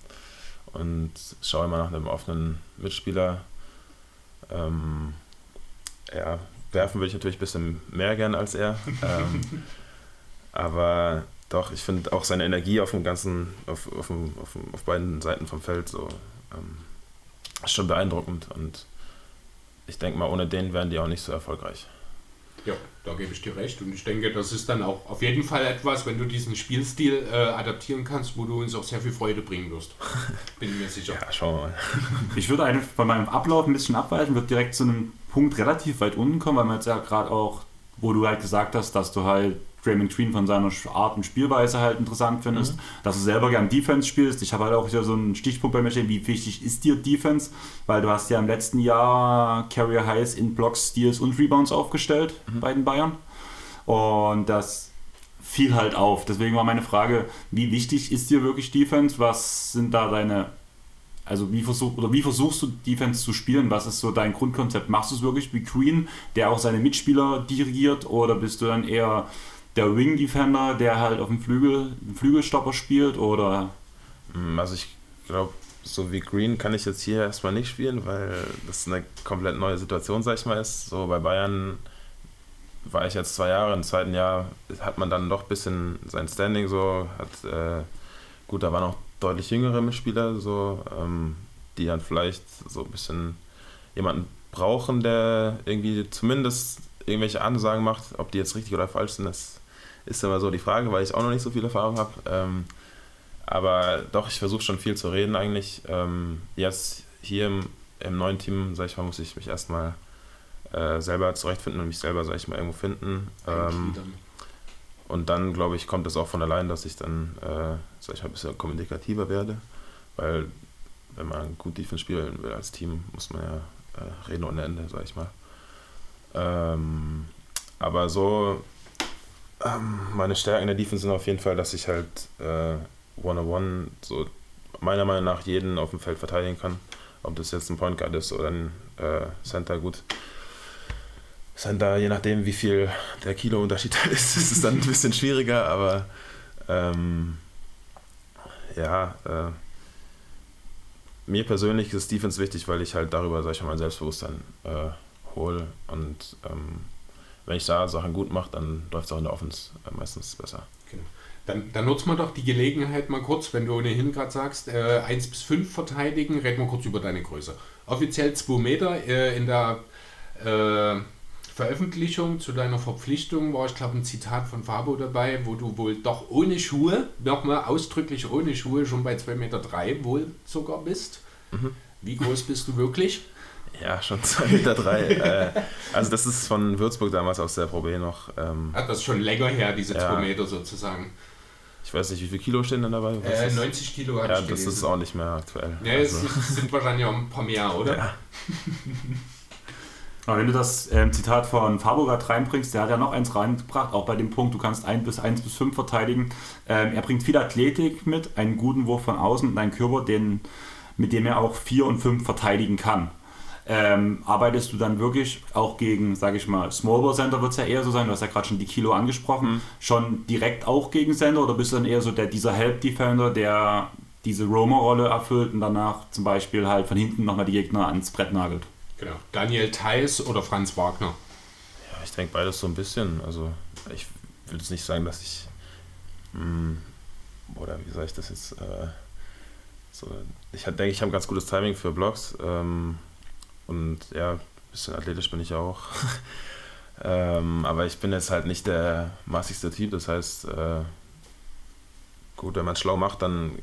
und schaue immer nach einem offenen Mitspieler. Ähm, ja, werfen würde ich natürlich ein bisschen mehr gern als er. ähm, *laughs* aber doch, ich finde auch seine Energie auf dem ganzen, auf, auf, dem, auf, dem, auf beiden Seiten vom Feld so ähm, ist schon beeindruckend und ich denke mal, ohne den wären die auch nicht so erfolgreich. Ja, da gebe ich dir recht. Und ich denke, das ist dann auch auf jeden Fall etwas, wenn du diesen Spielstil äh, adaptieren kannst, wo du uns auch sehr viel Freude bringen wirst. *laughs* Bin mir sicher. Ja, schauen wir mal. Ich würde einfach bei meinem Ablauf ein bisschen abweichen, würde direkt zu einem Punkt relativ weit unten kommen, weil man jetzt ja gerade auch, wo du halt gesagt hast, dass du halt Draymond Green von seiner Art und Spielweise halt interessant findest, dass du selber gern Defense spielst. Ich habe halt auch wieder so einen Stichpunkt bei mir stehen, wie wichtig ist dir Defense, weil du hast ja im letzten Jahr Carrier Highs in Blocks, Steals und Rebounds aufgestellt bei den Bayern und das fiel halt auf. Deswegen war meine Frage, wie wichtig ist dir wirklich Defense? Was sind da deine also wie, versuch, oder wie versuchst du Defense zu spielen? Was ist so dein Grundkonzept? Machst du es wirklich wie Green, der auch seine Mitspieler dirigiert, oder bist du dann eher der Wing Defender, der halt auf dem Flügel, Flügelstopper spielt? Oder Mm, Also ich glaube, so wie Green kann ich jetzt hier erstmal nicht spielen, weil das eine komplett neue Situation, sag ich mal, ist. So bei Bayern war ich jetzt zwei Jahre, im zweiten Jahr hat man dann doch ein bisschen sein Standing so, hat äh, gut, da waren auch deutlich jüngere Mitspieler, so, ähm, die dann vielleicht so ein bisschen jemanden brauchen, der irgendwie zumindest irgendwelche Ansagen macht, ob die jetzt richtig oder falsch sind, das ist immer so die Frage, weil ich auch noch nicht so viel Erfahrung habe. Ähm, aber doch, ich versuche schon viel zu reden eigentlich. Ähm, jetzt hier im, im neuen Team, sag ich mal, muss ich mich erstmal äh, selber zurechtfinden und mich selber, sag ich mal, irgendwo finden. Ähm. Und dann, glaube ich, kommt es auch von allein, dass ich dann, äh, sag ich mal, ein bisschen kommunikativer werde. Weil, wenn man gut Defense spielen will als Team, muss man ja äh, reden ohne Ende, sag ich mal. Ähm, aber so, ähm, meine Stärken in der Defense sind auf jeden Fall, dass ich halt äh, One-on-One so meiner Meinung nach jeden auf dem Feld verteidigen kann. Ob das jetzt ein Point Guard ist oder ein äh, Center, gut. Center, je nachdem wie viel der Kilo-Unterschied *laughs* ist, ist es dann ein bisschen schwieriger, aber ähm, ja, äh, mir persönlich ist Defense wichtig, weil ich halt darüber, sag ich mal, mein Selbstbewusstsein äh, hole und ähm, wenn ich da Sachen gut mache, dann läuft es auch in der Offense äh, meistens besser. Genau. Dann, dann nutzt man doch die Gelegenheit mal kurz, wenn du ohnehin gerade sagst, äh, 1 bis 5 verteidigen, reden wir kurz über deine Größe. Offiziell 2 Meter äh, in der äh, Veröffentlichung zu deiner Verpflichtung war, ich glaube, ein Zitat von Fabo dabei, wo du wohl doch ohne Schuhe, nochmal ausdrücklich ohne Schuhe, schon bei 2,3 Meter drei wohl sogar bist. Wie groß bist du wirklich? Ja, schon 2,3 Meter. Drei. äh, also das ist von Würzburg damals aus der Pro B noch. Ähm, Hat das schon länger her, diese 2 Ja. Meter sozusagen. ich weiß nicht, wie viel Kilo stehen denn dabei? Äh, ist- 90 Kilo hatte ja, ich das gelesen. ist auch nicht mehr aktuell. Ja, es also, ist- sind wahrscheinlich auch ein paar mehr, oder? Ja. *laughs* Aber wenn du das ähm, Zitat von Fabo gerade reinbringst, der hat ja noch eins reingebracht, auch bei dem Punkt, du kannst 1 bis 1 bis 5 verteidigen. Ähm, er bringt viel Athletik mit, einen guten Wurf von außen und einen Körper, den, mit dem er auch 4 und 5 verteidigen kann. Ähm, arbeitest du dann wirklich auch gegen, sage ich mal, Small Ball Center wird es ja eher so sein, du hast ja gerade schon die Kilo angesprochen, schon direkt auch gegen Center oder bist du dann eher so der, dieser Help Defender, der diese Roamer-Rolle erfüllt und danach zum Beispiel halt von hinten nochmal die Gegner ans Brett nagelt? Genau. Daniel Theiss oder Franz Wagner. Ja, ich denke beides so ein bisschen. Also ich will jetzt nicht sagen, dass ich mh, oder wie soll ich das jetzt äh, so, ich denke, ich habe ein ganz gutes Timing für Blogs ähm, und ja, ein bisschen athletisch bin ich auch. *laughs* ähm, aber ich bin jetzt halt nicht der massigste Typ, das heißt, äh, gut, wenn man es schlau macht, dann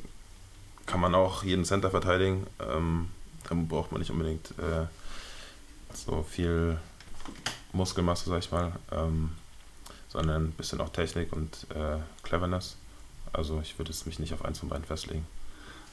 kann man auch jeden Center verteidigen. Ähm, dann braucht man nicht unbedingt äh, so viel Muskelmasse, sag ich mal, ähm, sondern ein bisschen auch Technik und äh, Cleverness. Also ich würde es mich nicht auf eins von beiden festlegen.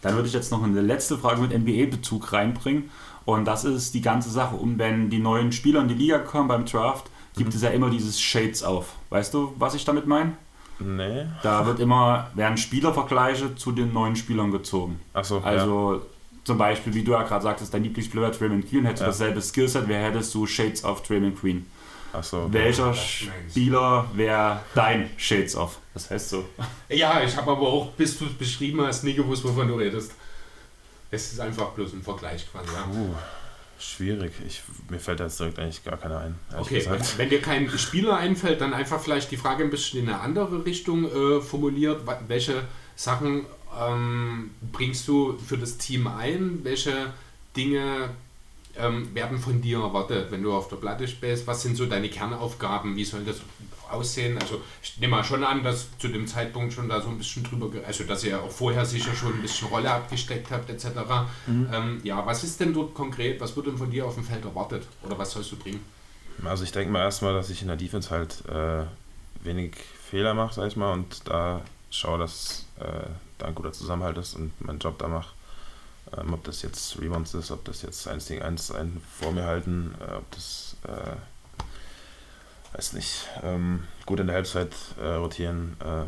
Dann würde ich jetzt noch eine letzte Frage mit NBA-Bezug reinbringen. Und das ist die ganze Sache. Und wenn die neuen Spieler in die Liga kommen beim Draft, gibt es ja immer dieses Shades auf. Weißt du, was ich damit meine? Nee. Da wird immer, werden Spielervergleiche zu den neuen Spielern gezogen. Achso, ja. Also zum Beispiel, wie du ja gerade sagtest, dein Lieblingsspieler wäre Draymond Green, hättest du Ja. dasselbe Skillset, wer hättest du Shades of Draymond Green? Achso. Welcher du. Spieler wäre dein Shades of? Das heißt so. Ja, ich habe aber auch, bis du es beschrieben hast, nie gewusst, wovon du redest. Es ist einfach bloß ein Vergleich quasi. Ja. Uh, schwierig. Ich, mir fällt jetzt direkt eigentlich gar keiner ein. Okay, wenn, gesagt. wenn dir kein Spieler einfällt, dann einfach vielleicht die Frage ein bisschen in eine andere Richtung äh, formuliert. Welche Sachen ähm, bringst du für das Team ein? Welche Dinge ähm, werden von dir erwartet, wenn du auf der Platte stehst? Was sind so deine Kernaufgaben? Wie soll das aussehen? Also ich nehme mal schon an, dass zu dem Zeitpunkt schon da so ein bisschen drüber, also dass ihr auch vorher sicher schon ein bisschen Rolle abgesteckt habt etc. Ähm, ja, was ist denn dort konkret? Was wird denn von dir auf dem Feld erwartet? Oder was sollst du bringen? Also ich denke mal erstmal, dass ich in der Defense halt äh, wenig Fehler mache, sag ich mal, und da schaue, dass äh, da ein guter Zusammenhalt ist und meinen Job da mache. Ähm, ob das jetzt Rebounds ist, ob das jetzt 1 gegen 1 ein vor mir halten, äh, ob das, äh, weiß nicht, ähm, gut in der Halbzeit äh, rotieren. ähm,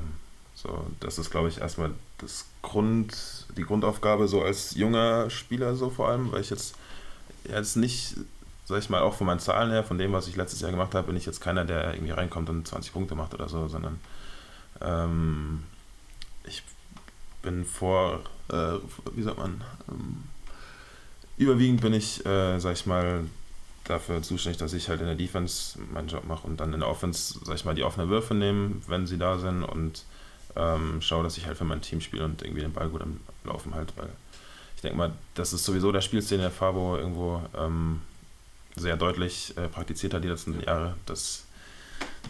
so, das ist, glaube ich, erstmal das Grund, die Grundaufgabe so als junger Spieler so vor allem, weil ich jetzt jetzt nicht, sag ich mal, auch von meinen Zahlen her, von dem, was ich letztes Jahr gemacht habe, bin ich jetzt keiner, der irgendwie reinkommt und 20 Punkte macht oder so, sondern ähm, ich bin vor, äh, wie sagt man, ähm, überwiegend bin ich, äh, sag ich mal, dafür zuständig, dass ich halt in der Defense meinen Job mache und dann in der Offense, sag ich mal, die offenen Würfe nehme, wenn sie da sind und ähm, schaue, dass ich halt für mein Team spiele und irgendwie den Ball gut am Laufen halt, weil ich denke mal, das ist sowieso der Spielstil, der Fabo irgendwo ähm, sehr deutlich äh, praktiziert hat die letzten Jahre, dass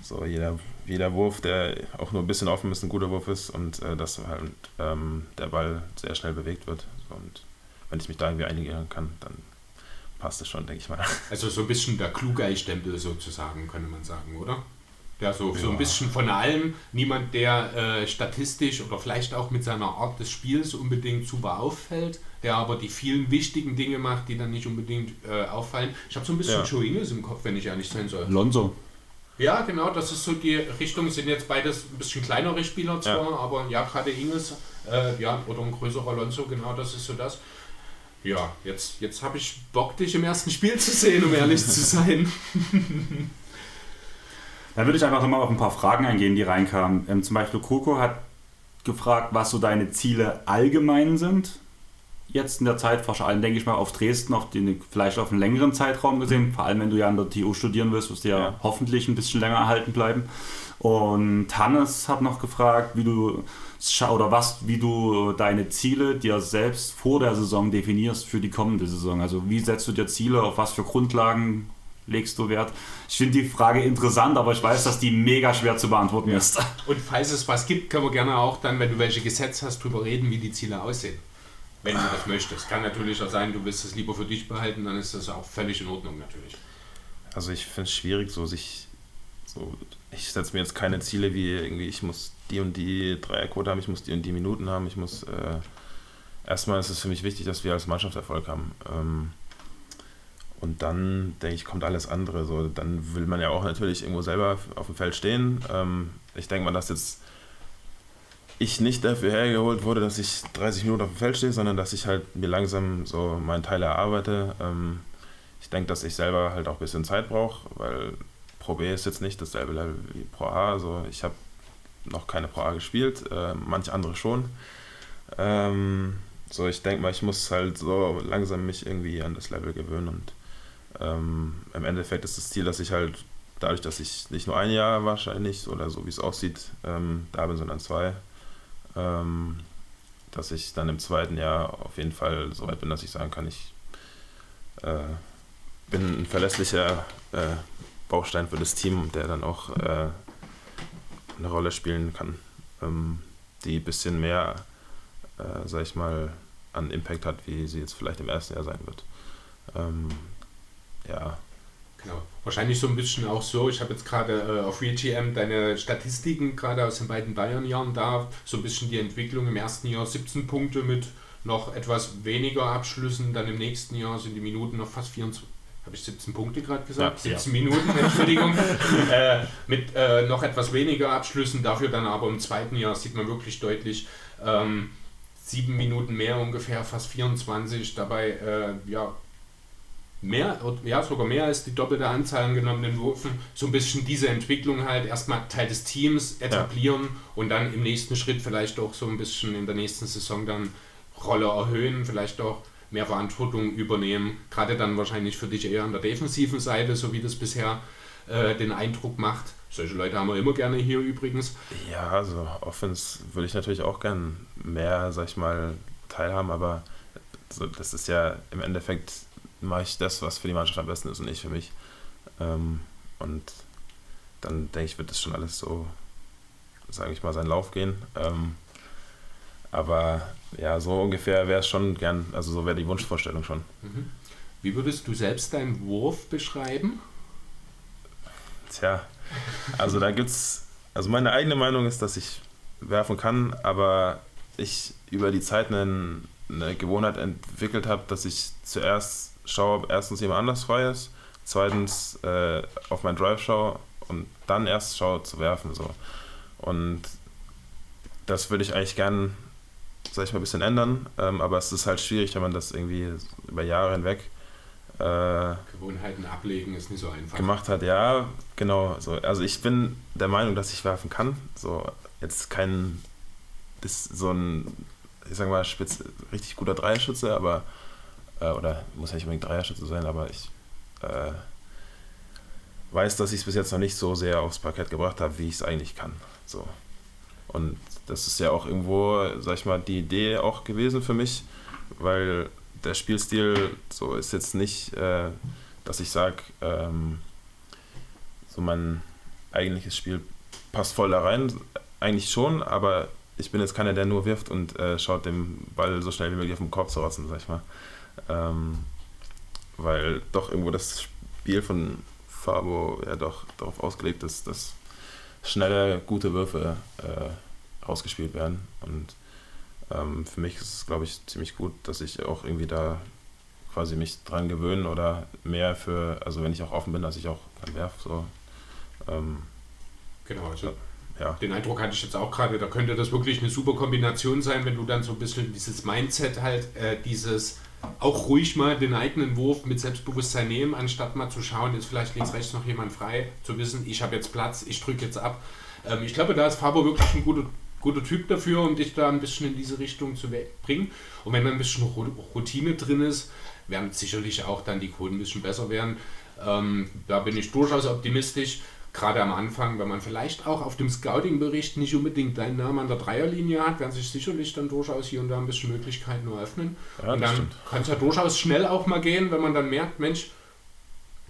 so jeder, jeder Wurf, der auch nur ein bisschen offen ist, ein guter Wurf ist und äh, dass halt ähm, der Ball sehr schnell bewegt wird. Und wenn ich mich da irgendwie einigen kann, dann passt es schon, denke ich mal. *laughs* Also so ein bisschen der Klugei-Stempel sozusagen, könnte man sagen, oder? Ja, so, so ein Ja. bisschen von allem. Niemand, der äh, statistisch oder vielleicht auch mit seiner Art des Spiels unbedingt super auffällt, der aber die vielen wichtigen Dinge macht, die dann nicht unbedingt äh, auffallen. Ich habe so ein bisschen Ja. Joe Ingles im Kopf, wenn ich ehrlich sein soll. Lonzo. Ja, genau, das ist so die Richtung. Sind jetzt beides ein bisschen kleinere Spieler zwar, Ja. aber ja, gerade Ingles, äh, ja, oder ein größerer Alonso, genau, das ist so das. Ja, jetzt, jetzt habe ich Bock, dich im ersten Spiel zu sehen, um ehrlich zu sein. *laughs* Dann würde ich einfach nochmal auf ein paar Fragen eingehen, die reinkamen. Ähm, zum Beispiel Coco hat gefragt, was so deine Ziele allgemein sind. Jetzt in der Zeit, vor allem denke ich mal auf Dresden, auf den, vielleicht auf einen längeren Zeitraum gesehen, vor allem wenn du ja an der TU studieren wirst, wirst du ja, Ja. hoffentlich ein bisschen länger erhalten bleiben. Und Hannes hat noch gefragt, wie du oder was, wie du deine Ziele dir selbst vor der Saison definierst für die kommende Saison. Also wie setzt du dir Ziele, auf was für Grundlagen legst du Wert? Ich finde die Frage interessant, aber ich weiß, dass die mega schwer zu beantworten ist. Und falls es was gibt, können wir gerne auch dann, wenn du welche gesetzt hast, drüber reden, wie die Ziele aussehen. Wenn du das möchtest. Kann natürlich auch sein, du willst es lieber für dich behalten, dann ist das auch völlig in Ordnung natürlich. Also ich finde es schwierig, so sich, so, ich setze mir jetzt keine Ziele wie irgendwie, ich muss die und die Dreierquote haben, ich muss die und die Minuten haben, ich muss, äh, erstmal ist es für mich wichtig, dass wir als Mannschaft Erfolg haben. Ähm, und dann, denke ich, kommt alles andere. So, dann will man ja auch natürlich irgendwo selber auf dem Feld stehen. Ähm, ich denke mal, dass jetzt ich nicht dafür hergeholt wurde, dass ich 30 Minuten auf dem Feld stehe, sondern dass ich halt mir langsam so meinen Teil erarbeite. Ähm, ich denke, dass ich selber halt auch ein bisschen Zeit brauche, weil Pro B ist jetzt nicht dasselbe Level wie Pro A. Also ich habe noch keine Pro A gespielt, äh, manche andere schon. Ähm, so, ich denke mal, ich muss halt so langsam mich irgendwie an das Level gewöhnen und ähm, im Endeffekt ist das Ziel, dass ich halt dadurch, dass ich nicht nur ein Jahr wahrscheinlich oder so wie es aussieht, ähm, da bin, sondern zwei, ähm, dass ich dann im zweiten Jahr auf jeden Fall so weit bin, dass ich sagen kann, ich äh, bin ein verlässlicher äh, Baustein für das Team, der dann auch äh, eine Rolle spielen kann, ähm, die ein bisschen mehr, äh, sag ich mal, an Impact hat, wie sie jetzt vielleicht im ersten Jahr sein wird. Ähm, ja, Genau. Wahrscheinlich so ein bisschen auch so, ich habe jetzt gerade äh, auf RealGM deine Statistiken gerade aus den beiden Bayern-Jahren da, so ein bisschen die Entwicklung im ersten Jahr 17 Punkte mit noch etwas weniger Abschlüssen, dann im nächsten Jahr sind die Minuten noch fast 24. Habe ich 17 Punkte gerade gesagt? Ja. 17 Minuten, Entschuldigung. *laughs* äh, mit äh, noch etwas weniger Abschlüssen, dafür dann aber im zweiten Jahr sieht man wirklich deutlich ähm, sieben Minuten mehr ungefähr, fast 24. Dabei äh, ja, mehr, ja sogar mehr als die doppelte Anzahl an genommenen Würfen. So ein bisschen diese Entwicklung halt erstmal Teil des Teams etablieren und dann im nächsten Schritt vielleicht auch so ein bisschen in der nächsten Saison dann Rolle erhöhen, vielleicht auch mehr Verantwortung übernehmen. Gerade dann wahrscheinlich für dich eher an der defensiven Seite, so wie das bisher äh, den Eindruck macht. Solche Leute haben wir immer gerne hier übrigens. Ja, also Offense würde ich natürlich auch gern mehr, sag ich mal, teilhaben, aber so, das ist ja im Endeffekt mache ich das, was für die Mannschaft am besten ist und nicht für mich. Ähm, und dann denke ich, wird das schon alles so, sage ich mal, seinen Lauf gehen. Ähm, aber ja, so ungefähr wäre es schon gern, also so wäre die Wunschvorstellung schon. Wie würdest du selbst deinen Wurf beschreiben? Tja, also da gibt es also meine eigene Meinung ist, dass ich werfen kann, aber ich über die Zeit eine, eine Gewohnheit entwickelt habe, dass ich zuerst schaue, ob erstens jemand anders frei ist, zweitens äh, auf meinen Drive schaue und dann erst schaue zu werfen. So. Und das würde ich eigentlich gern, sag ich mal, ein bisschen ändern, ähm, aber es ist halt schwierig, wenn man das irgendwie über Jahre hinweg äh, Gewohnheiten ablegen ist nicht so einfach. gemacht hat. Ja, genau. So. Also ich bin der Meinung, dass ich werfen kann. So jetzt kein das, so ein, ich sag mal, spitz, richtig guter Dreierschütze, aber äh, oder muss ja nicht unbedingt Dreierschütze sein, aber ich äh, weiß, dass ich es bis jetzt noch nicht so sehr aufs Parkett gebracht habe, wie ich es eigentlich kann. So. Und das ist ja auch irgendwo, sag ich mal, die Idee auch gewesen für mich, weil der Spielstil so ist jetzt nicht, äh, dass ich sage, ähm, so mein eigentliches Spiel passt voll da rein. Eigentlich schon, aber ich bin jetzt keiner, der nur wirft und äh, schaut dem Ball so schnell wie möglich auf den Korb zu rotzen, sag ich mal. Ähm, weil doch irgendwo das Spiel von Fabo ja doch darauf ausgelegt ist, dass schnelle, gute Würfe äh, ausgespielt werden. Und ähm, für mich ist es, glaube ich, ziemlich gut, dass ich auch irgendwie da quasi mich dran gewöhnen oder mehr für, also wenn ich auch offen bin, dass ich auch dann werf. So. Ähm, Genau, also ja. den Eindruck hatte ich jetzt auch gerade, da könnte das wirklich eine super Kombination sein, wenn du dann so ein bisschen dieses Mindset halt, äh, dieses auch ruhig mal den eigenen Wurf mit Selbstbewusstsein nehmen, anstatt mal zu schauen, ist vielleicht links, rechts noch jemand frei, zu wissen, ich habe jetzt Platz, ich drücke jetzt ab. Ähm, ich glaube, da ist Fabo wirklich ein guter, guter Typ dafür, um dich da ein bisschen in diese Richtung zu bringen. Und wenn da ein bisschen Routine drin ist, werden sicherlich auch dann die Quoten ein bisschen besser werden. Ähm, da bin ich durchaus optimistisch. Gerade am Anfang, wenn man vielleicht auch auf dem Scouting-Bericht nicht unbedingt deinen Namen an der Dreierlinie hat, werden sich sicherlich dann durchaus hier und da ein bisschen Möglichkeiten eröffnen. Ja, und dann kann es ja durchaus schnell auch mal gehen, wenn man dann merkt, Mensch,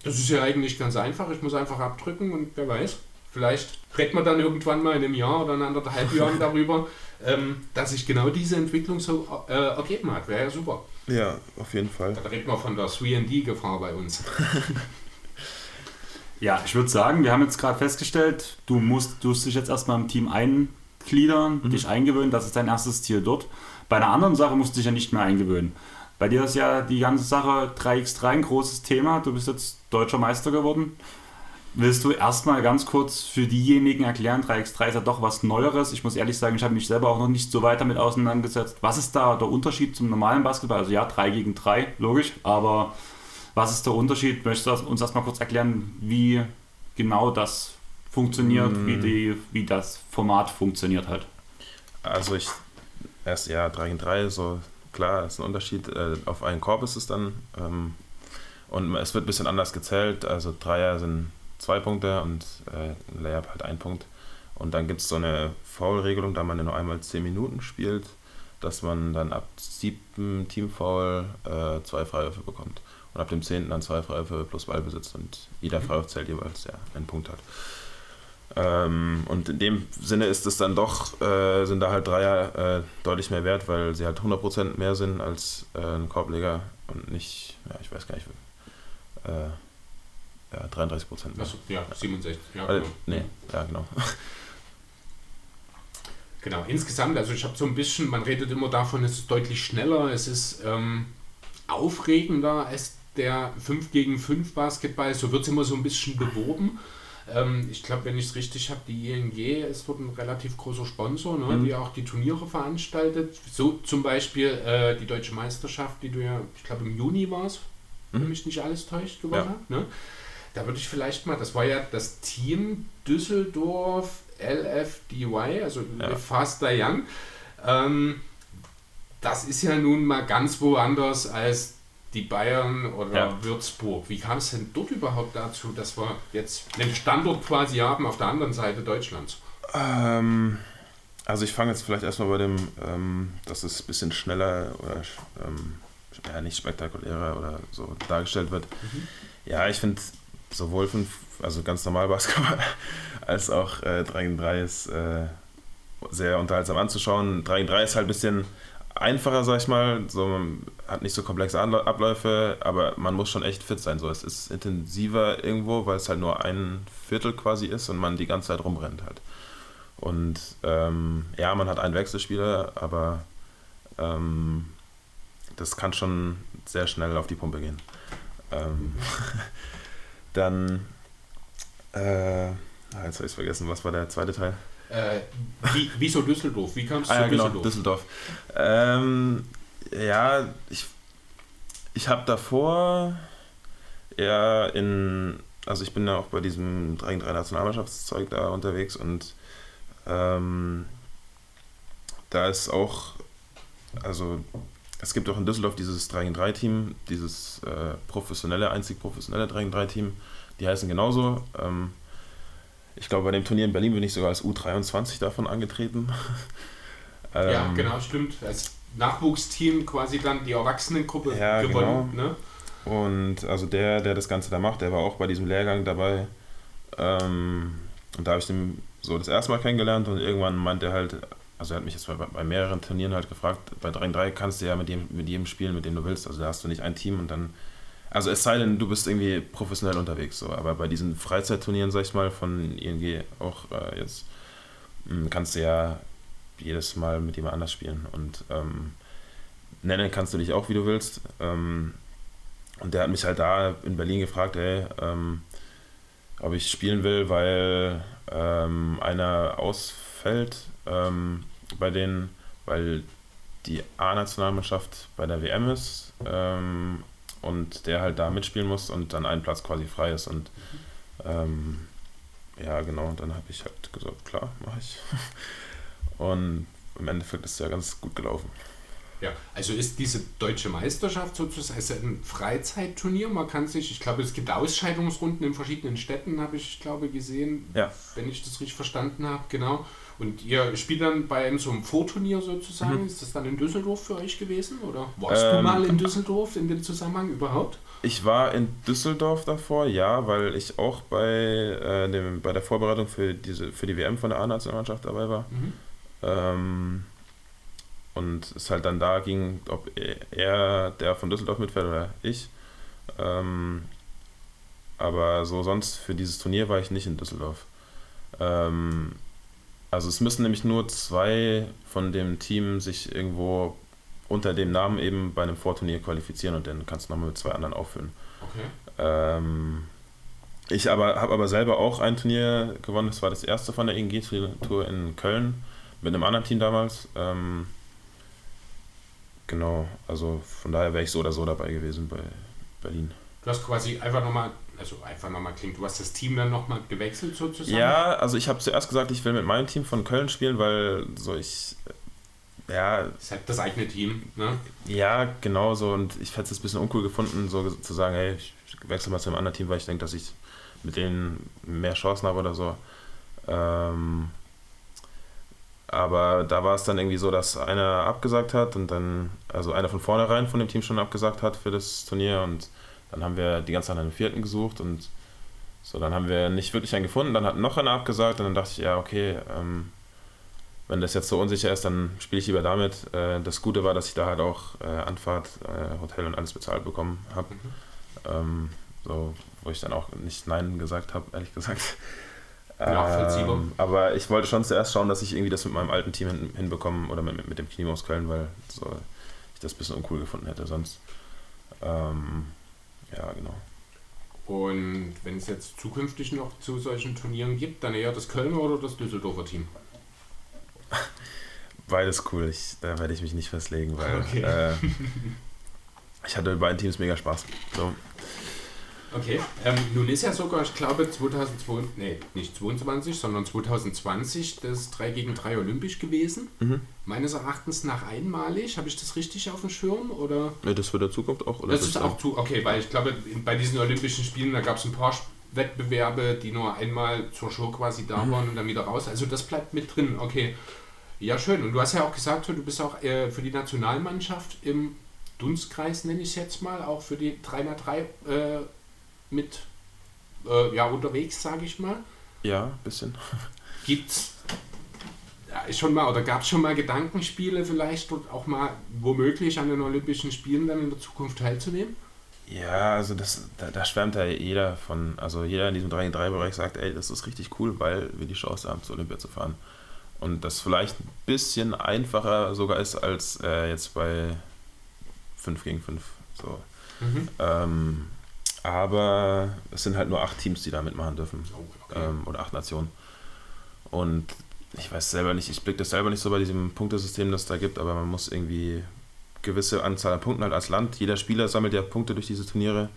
das ist ja eigentlich ganz einfach, ich muss einfach abdrücken und wer weiß, vielleicht redet man dann irgendwann mal in einem Jahr oder in anderthalb *laughs* Jahren darüber, ähm, dass sich genau diese Entwicklung so äh, ergeben hat. Wäre ja super. ja, auf jeden Fall. Da reden wir von der 3D-Gefahr bei uns. *laughs* Ja, ich würde sagen, wir haben jetzt gerade festgestellt, du musst, du musst dich jetzt erstmal im Team eingliedern, dich eingewöhnen, das ist dein erstes Ziel dort. Bei einer anderen Sache musst du dich ja nicht mehr eingewöhnen. Bei dir ist ja die ganze Sache 3x3 ein großes Thema. Du bist jetzt deutscher Meister geworden. Willst du erstmal ganz kurz für diejenigen erklären, 3x3 ist ja doch was Neueres. Ich muss ehrlich sagen, ich habe mich selber auch noch nicht so weit damit auseinandergesetzt. Was ist da der Unterschied zum normalen Basketball? Also ja, 3 gegen 3, logisch, aber was ist der Unterschied? Möchtest du uns erstmal kurz erklären, wie genau das funktioniert, wie, die, wie das Format funktioniert halt? Also ich erst ja 3 gegen 3, so klar, ist ein Unterschied. Äh, auf einen Korb ist es dann. Ähm, und es wird ein bisschen anders gezählt. Also Dreier sind zwei Punkte und äh, Layup halt ein Punkt. Und dann gibt es so eine Foul-Regelung, da man ja nur einmal 10 Minuten spielt, dass man dann ab siebten Teamfoul äh, zwei Freiwürfe bekommt. Und ab dem zehnten dann zwei Freiwürfe plus Ballbesitz und jeder Freiwurf zählt jeweils ja, einen Punkt hat. Ähm, und in dem Sinne ist es dann doch, äh, sind da halt Dreier äh, deutlich mehr wert, weil sie halt 100% mehr sind als äh, ein Korbleger und nicht, ja, ich weiß gar nicht, äh, ja, 33% mehr. Achso, ja, 67. Ja, genau. nee, ja, genau. *laughs* Genau, insgesamt, also ich habe so ein bisschen, man redet immer davon, es ist deutlich schneller, es ist ähm, aufregender als der 5 gegen 5 Basketball, so wird es immer so ein bisschen beworben. Ähm, ich glaube, wenn ich es richtig habe, die ING ist dort ein relativ großer Sponsor, ne, die auch die Turniere veranstaltet. So zum Beispiel äh, die deutsche Meisterschaft, die du ja, ich glaube im Juni war es, wenn mich nicht alles täuscht, gewonnen Ja. hast. Ne? Da würde ich vielleicht mal, das war ja das Team Düsseldorf LFDY, also Ja. Faster Young. Ähm, das ist ja nun mal ganz woanders als die Bayern oder Ja. Würzburg. Wie kam es denn dort überhaupt dazu, dass wir jetzt einen Standort quasi haben auf der anderen Seite Deutschlands? Ähm, also ich fange jetzt vielleicht erstmal bei dem, ähm, dass es ein bisschen schneller oder ähm, ja, nicht spektakulärer oder so dargestellt wird. Ja, ich finde sowohl fünf, also ganz normal Basketball, *laughs* als auch äh, 3 gegen 3 ist äh, sehr unterhaltsam anzuschauen. 3 gegen 3 ist halt ein bisschen einfacher, sag ich mal. So, man hat nicht so komplexe Abläufe, aber man muss schon echt fit sein. So, es ist intensiver irgendwo, weil es halt nur ein Viertel quasi ist und man die ganze Zeit rumrennt halt. Und ähm, ja, man hat einen Wechselspieler, aber ähm, das kann schon sehr schnell auf die Pumpe gehen. Ähm, *laughs* dann, äh, ah, jetzt habe ich vergessen, was war der zweite Teil? Äh, wie, wieso Düsseldorf? Wie kamst du Ah, ja, zu genau, Düsseldorf? Düsseldorf. Ähm, ja, ich, ich habe davor eher in, also ich bin ja auch bei diesem 3 gegen 3 Nationalmannschaftszeug da unterwegs und ähm, da ist auch, also es gibt auch in Düsseldorf dieses 3 gegen 3 Team, dieses äh, professionelle, einzig professionelle 3 gegen 3 Team, die heißen genauso. Ähm, ich glaube, bei dem Turnier in Berlin bin ich sogar als U23 davon angetreten. *laughs* Ja, Ähm, genau, stimmt. Als Nachwuchsteam quasi dann die Erwachsenengruppe Ja, gewonnen. genau. Ne? Und also der, der das Ganze da macht, der war auch bei diesem Lehrgang dabei. Ähm, und da habe ich den so das erste Mal kennengelernt und irgendwann meinte er halt, also er hat mich jetzt bei, bei mehreren Turnieren halt gefragt, bei 3 3 kannst du ja mit jedem, mit jedem spielen, mit dem du willst. Also da hast du nicht ein Team und dann, also es sei denn, du bist irgendwie professionell unterwegs. So. Aber bei diesen Freizeitturnieren, sag ich mal, von ING auch äh, jetzt, mh, kannst du ja jedes Mal mit jemand anders spielen. Und ähm, nennen kannst du dich auch, wie du willst. Ähm, und der hat mich halt da in Berlin gefragt, ey, ähm, ob ich spielen will, weil ähm, einer ausfällt ähm, bei denen, weil die A-Nationalmannschaft bei der WM ist ähm, und der halt da mitspielen muss und dann ein Platz quasi frei ist. Und ähm, ja, genau, dann habe ich halt gesagt, klar, mache ich. *laughs* Und im Endeffekt ist es ja ganz gut gelaufen. Ja, also ist diese deutsche Meisterschaft sozusagen ein Freizeitturnier. Man kann sich, ich glaube, es gibt Ausscheidungsrunden in verschiedenen Städten, habe ich, glaube gesehen, Ja. wenn ich das richtig verstanden habe, genau. Und ihr spielt dann bei einem so einem Vorturnier sozusagen. Ist das dann in Düsseldorf für euch gewesen? Oder warst du Ähm, mal in Düsseldorf in dem Zusammenhang überhaupt? Ich war in Düsseldorf davor, ja, weil ich auch bei, äh, dem, bei der Vorbereitung für, diese, für die WM von der A-Nationalmannschaft dabei war. Mhm. Ähm, und es halt dann da ging, ob er, der von Düsseldorf mitfährt oder ich. Ähm, aber so sonst für dieses Turnier war ich nicht in Düsseldorf. Ähm, also es müssen nämlich nur zwei von dem Team sich irgendwo unter dem Namen eben bei einem Vorturnier qualifizieren und dann kannst du nochmal mit zwei anderen auffüllen. Okay. Ähm, ich aber habe aber selber auch ein Turnier gewonnen. Das war das erste von der ING-Tour in Köln mit einem anderen Team damals. Ähm, genau, also von daher wäre ich so oder so dabei gewesen bei Berlin. Du hast quasi einfach nochmal, also einfach nochmal klingt, du hast das Team dann nochmal gewechselt sozusagen? Ja, also ich habe zuerst gesagt, ich will mit meinem Team von Köln spielen, weil so ich ja, Das ist halt das eigene Team, ne? Ja, genau so. Und ich hätte es ein bisschen uncool gefunden, so zu sagen, hey, ich wechsle mal zu einem anderen Team, weil ich denke, dass ich mit denen mehr Chancen habe oder so. Ähm, aber da war es dann irgendwie so, dass einer abgesagt hat und dann, also einer von vornherein von dem Team schon abgesagt hat für das Turnier und dann haben wir die ganze Zeit einen vierten gesucht und so, dann haben wir nicht wirklich einen gefunden, dann hat noch einer abgesagt und dann dachte ich, ja, okay, ähm, wenn das jetzt so unsicher ist, dann spiele ich lieber damit. Äh, das Gute war, dass ich da halt auch äh, Anfahrt, äh, Hotel und alles bezahlt bekommen habe. Mhm. Ähm, so, wo ich dann auch nicht Nein gesagt habe, ehrlich gesagt. *laughs* Nachvollziehbar. Ähm, aber ich wollte schon zuerst schauen, dass ich irgendwie das mit meinem alten Team hin, hinbekomme oder mit, mit dem Team aus Köln, weil so, ich das ein bisschen uncool gefunden hätte sonst. Ähm, ja, genau. Und wenn es jetzt zukünftig noch zu solchen Turnieren gibt, dann eher das Kölner oder das Düsseldorfer Team? *laughs* Beides cool, ich, da werde ich mich nicht festlegen, weil Okay. äh, *laughs* ich hatte bei beiden Teams mega Spaß. So. Okay. Ähm, nun ist ja sogar, ich glaube, 2022, nee, nicht 22, sondern 2020 das 3 gegen 3 olympisch gewesen. Mhm. Meines Erachtens nach einmalig. Habe ich das richtig auf dem Schirm? Oder? Ja, das für der Zukunft auch? Oder Das ist auch zu, okay, weil ich glaube, bei diesen Olympischen Spielen, da gab es ein paar Wettbewerbe, die nur einmal zur Show quasi da waren und dann wieder raus. Also das bleibt mit drin, okay. Ja, schön. Und du hast ja auch gesagt, du bist auch äh, für die Nationalmannschaft im Dunstkreis, nenne ich es jetzt mal, auch für die 3x3 äh, mit äh, ja, unterwegs, sage ich mal. Ja, ein bisschen. *laughs* Gibt's ja, schon mal oder gab es schon mal Gedankenspiele vielleicht dort auch mal womöglich an den Olympischen Spielen dann in der Zukunft teilzunehmen? Ja, also das, da, da schwärmt ja jeder von, also jeder in diesem 3-3-Bereich sagt, ey, das ist richtig cool, weil wir die Chance haben, zu Olympia zu fahren. und das vielleicht ein bisschen einfacher sogar ist als äh, jetzt bei 5 gegen 5. So. Mhm. Ähm, aber es sind halt nur acht Teams, die da mitmachen dürfen. Oh, okay. Ähm, oder acht Nationen. Und ich weiß selber nicht, ich blicke das selber nicht so bei diesem Punktesystem, das es da gibt, aber man muss irgendwie gewisse Anzahl an Punkten halt als Land. Jeder Spieler sammelt ja Punkte durch diese Turniere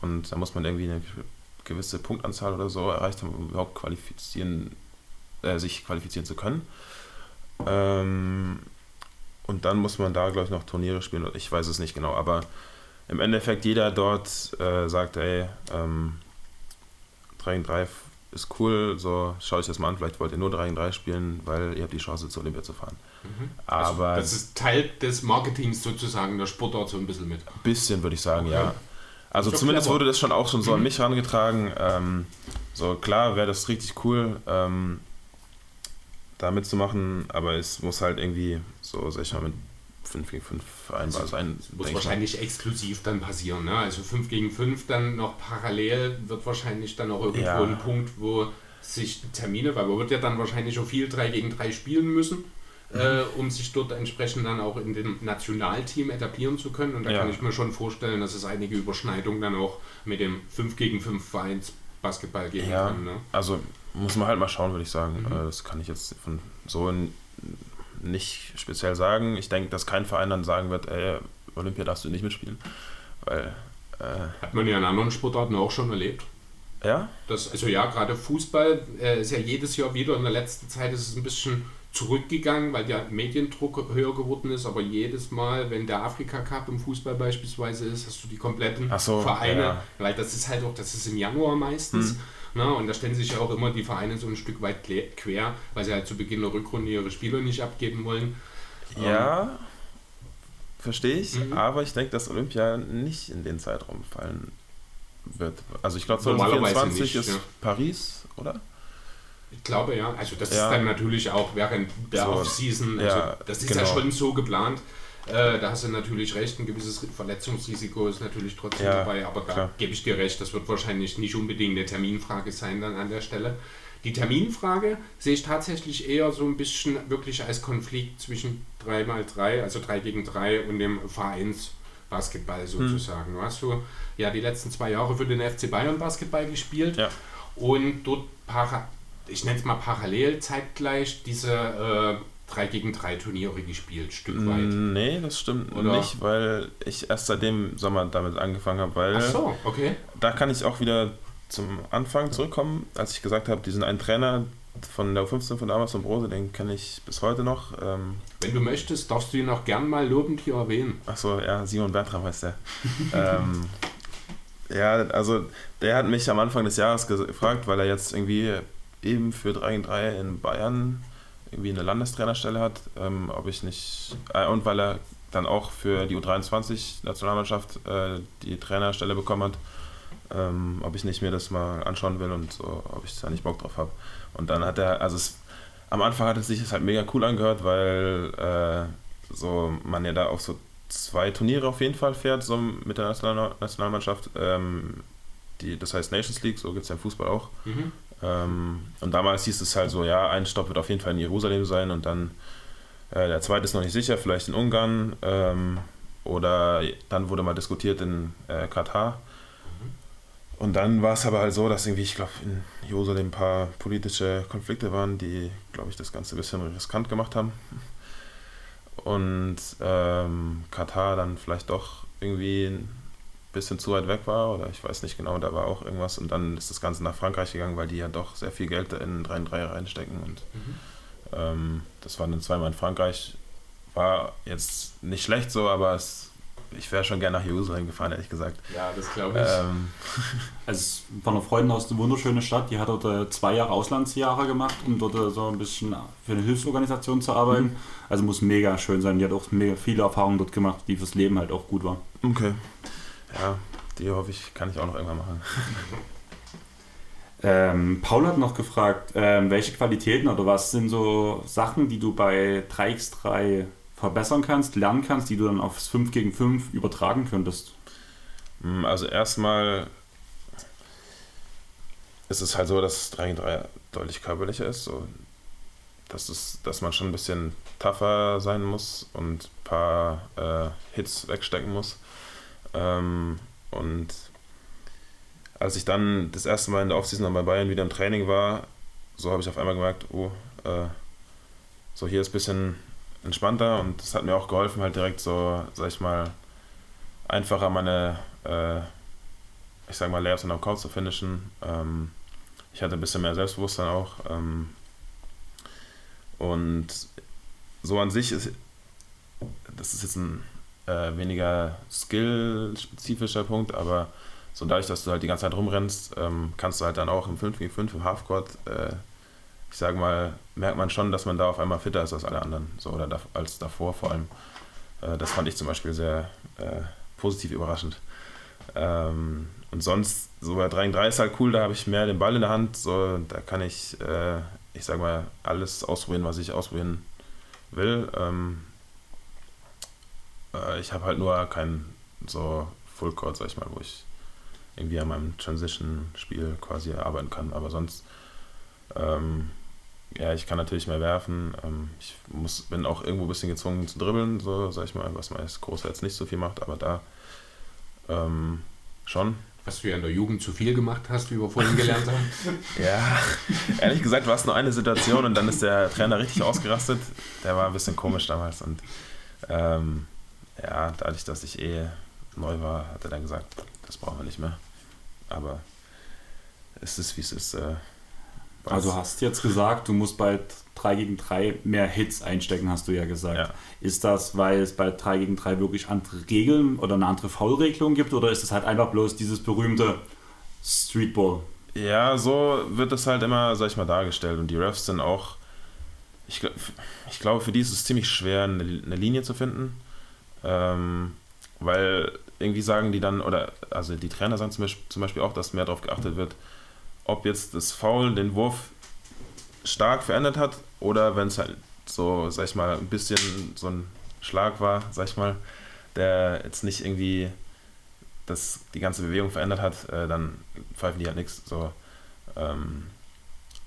und da muss man irgendwie eine gewisse Punktanzahl oder so erreicht haben, um überhaupt qualifizieren, äh, sich qualifizieren zu können. Ähm, und dann muss man da, glaube ich, noch Turniere spielen. Ich weiß es nicht genau, aber im Endeffekt jeder dort äh, sagt, ey, ähm, 3 gegen 3 ist cool, so schaut euch das mal an, vielleicht wollt ihr nur 3 gegen 3 spielen, weil ihr habt die Chance zur Olympia zu fahren. Aber Also, das ist Teil des Marketings sozusagen der Sportart so ein bisschen mit. ein bisschen würde ich sagen, ja. Also zumindest clever. wurde das schon auch schon so an *clears throat* mich herangetragen. Ähm, so klar wäre das richtig cool, ähm, da mitzumachen, aber es muss halt irgendwie so, sag ich mal, mit 5 gegen 5 vereinbar sein. Das muss denk ich mal. wahrscheinlich exklusiv dann passieren. Ne? Also 5 gegen 5 dann noch parallel wird wahrscheinlich dann auch irgendwo Ja. ein Punkt, wo sich Termine, weil man wird ja dann wahrscheinlich auch viel 3 gegen 3 spielen müssen, äh, um sich dort entsprechend dann auch in dem Nationalteam etablieren zu können. Und da Ja. kann ich mir schon vorstellen, dass es einige Überschneidungen dann auch mit dem 5 gegen 5 Vereins Basketball geben Ja, kann. Ne? also muss man halt mal schauen, würde ich sagen. Mhm. Äh, Das kann ich jetzt von so n- nicht speziell sagen. Ich denke, dass kein Verein dann sagen wird, ey, Olympia darfst du nicht mitspielen. Weil, äh, Hat man ja in anderen Sportarten auch schon erlebt. ja, Das, also ja, gerade Fußball äh, ist ja jedes Jahr wieder. In der letzten Zeit ist es ein bisschen zurückgegangen, weil der Mediendruck höher geworden ist. Aber jedes Mal, wenn der Afrika Cup im Fußball beispielsweise ist, hast du die kompletten so, Vereine. ja. Weil das ist halt auch, das ist im Januar meistens. Ne, und da stellen sich ja auch immer die Vereine so ein Stück weit quer, weil sie halt zu Beginn der Rückrunde ihre Spieler nicht abgeben wollen. ja, verstehe ich. Mhm. Aber ich denke, dass Olympia nicht in den Zeitraum fallen wird. Also ich glaube, Normalerweise 2024 nicht, ist ja. Paris, oder? Ich glaube ja. Also das Ja. ist dann natürlich auch während der So, Off-Season. Also ja, das ist genau. ja schon so geplant. Äh, da hast du natürlich recht, ein gewisses Verletzungsrisiko ist natürlich trotzdem Ja, dabei, aber da klar. gebe ich dir recht, das wird wahrscheinlich nicht unbedingt eine Terminfrage sein dann an der Stelle. Die Terminfrage sehe ich tatsächlich eher so ein bisschen wirklich als Konflikt zwischen 3x3, also 3 gegen 3 und dem Vereinsbasketball sozusagen. Du hast du ja die letzten zwei Jahre für den FC Bayern Basketball gespielt Ja. und dort para, ich nenne es mal parallel zeitgleich diese äh, 3 gegen 3 Turniere gespielt, Stück weit. Nee, das stimmt Oder? nicht, weil ich erst seit dem Sommer damit angefangen habe, weil Ach so, okay. da kann ich auch wieder zum Anfang zurückkommen, als ich gesagt habe, diesen einen Trainer von der U15 von damals von Brose, den kenne ich bis heute noch. Ähm, Wenn du möchtest, darfst du ihn auch gern mal lobend hier erwähnen. Achso, ja, Simon Bertram heißt der. *laughs* ähm, ja, also der hat mich am Anfang des Jahres ge- gefragt, weil er jetzt irgendwie eben für 3 gegen 3 in Bayern irgendwie eine Landestrainerstelle hat, ähm, ob ich nicht, äh, und weil er dann auch für die U23-Nationalmannschaft äh, die Trainerstelle bekommen hat, ähm, ob ich nicht mir das mal anschauen will und so, ob ich da nicht Bock drauf habe. Und dann hat er, also es, am Anfang hat es sich halt mega cool angehört, weil äh, so man ja da auch so zwei Turniere auf jeden Fall fährt, so mit der National Nationalmannschaft. Ähm, die, das heißt Nations League, so gibt es ja im Fußball auch. Mhm. Ähm, und damals hieß es halt so, ja, ein Stopp wird auf jeden Fall in Jerusalem sein und dann äh, der zweite ist noch nicht sicher, vielleicht in Ungarn ähm, oder dann wurde mal diskutiert in äh, Katar. Und dann war es aber halt so, dass irgendwie, ich glaube, in Jerusalem ein paar politische Konflikte waren, die, glaube ich, das Ganze ein bisschen riskant gemacht haben. Und ähm, Katar dann vielleicht doch irgendwie bisschen zu weit weg war oder ich weiß nicht genau, da war auch irgendwas und dann ist das Ganze nach Frankreich gegangen, weil die ja doch sehr viel Geld in 3 3 reinstecken und ähm, das waren dann zweimal in Frankreich. War jetzt nicht schlecht so, aber es, ich wäre schon gerne nach Jerusalem gefahren, ehrlich gesagt. Ja, das glaube ich. Ähm, *laughs* Also von einer Freundin aus eine wunderschöne Stadt, die hat dort äh, zwei Jahre Auslandsjahre gemacht, um dort äh, so ein bisschen für eine Hilfsorganisation zu arbeiten. Also muss mega schön sein. Die hat auch mega viele Erfahrungen dort gemacht, die fürs Leben halt auch gut waren. okay. Ja, die hoffe ich, kann ich auch noch irgendwann machen. *laughs* Ähm, Paul hat noch gefragt, ähm, welche Qualitäten oder was sind so Sachen, die du bei 3x3 verbessern kannst, lernen kannst, die du dann aufs 5 gegen 5 übertragen könntest? Mm, Also erstmal ist es halt so, dass 3 gegen 3 deutlich körperlicher ist. So. dass, es, dass man schon ein bisschen tougher sein muss und ein paar äh, Hits wegstecken muss. Ähm, und als ich dann das erste Mal in der Offseason bei Bayern wieder im Training war, so habe ich auf einmal gemerkt, oh, äh, so hier ist ein bisschen entspannter und das hat mir auch geholfen, halt direkt so, sag ich mal, einfacher meine, äh, ich sag mal, Layups und am Court zu finishen. Ähm, ich hatte ein bisschen mehr Selbstbewusstsein auch. Ähm, und so an sich ist, das ist jetzt ein äh, weniger skill-spezifischer Punkt, aber so dadurch, dass du halt die ganze Zeit rumrennst, ähm, kannst du halt dann auch im 5 gegen 5 im Halfcourt, äh, ich sag mal, merkt man schon, dass man da auf einmal fitter ist als alle anderen, so oder da, als davor vor allem. Äh, das fand ich zum Beispiel sehr äh, positiv überraschend. Ähm, und sonst, so bei 3 gegen 3 ist halt cool, da habe ich mehr den Ball in der Hand, so, da kann ich, äh, ich sag mal, alles ausprobieren, was ich ausprobieren will. Ähm, äh, ich habe halt nur kein so Fullcourt, sag ich mal, wo ich irgendwie an meinem Transition-Spiel quasi arbeiten kann. Aber sonst, ähm, ja, ich kann natürlich mehr werfen. Ähm, ich muss, bin auch irgendwo ein bisschen gezwungen zu dribbeln, so sag ich mal, was man als Großer jetzt nicht so viel macht, aber da ähm, schon. Was du ja in der Jugend zu viel gemacht hast, wie wir vorhin gelernt haben. *laughs* *laughs* Ja, ehrlich gesagt war es nur eine Situation und dann ist der Trainer richtig ausgerastet. Der war ein bisschen komisch damals und ähm, ja, dadurch, dass ich eh neu war, hat er dann gesagt, das brauchen wir nicht mehr. Aber es ist, wie es ist. Äh, Also hast jetzt gesagt, du musst bei 3 gegen 3 mehr Hits einstecken, hast du ja gesagt. Ja. Ist das, weil es bei 3 gegen 3 wirklich andere Regeln oder eine andere Foulregelung gibt oder ist es halt einfach bloß dieses berühmte Streetball? Ja, so wird es halt immer, sag ich mal, dargestellt. Und die Refs sind auch, ich, ich glaube, für die ist es ziemlich schwer, eine, eine Linie zu finden. Ähm, weil irgendwie sagen die dann, oder also die Trainer sagen zum Beispiel, auch, dass mehr darauf geachtet wird, ob jetzt das Foul den Wurf stark verändert hat oder wenn es halt so, sag ich mal, ein bisschen so ein Schlag war, sag ich mal, der jetzt nicht irgendwie das, die ganze Bewegung verändert hat, äh, dann pfeifen die halt nichts. So. Ähm,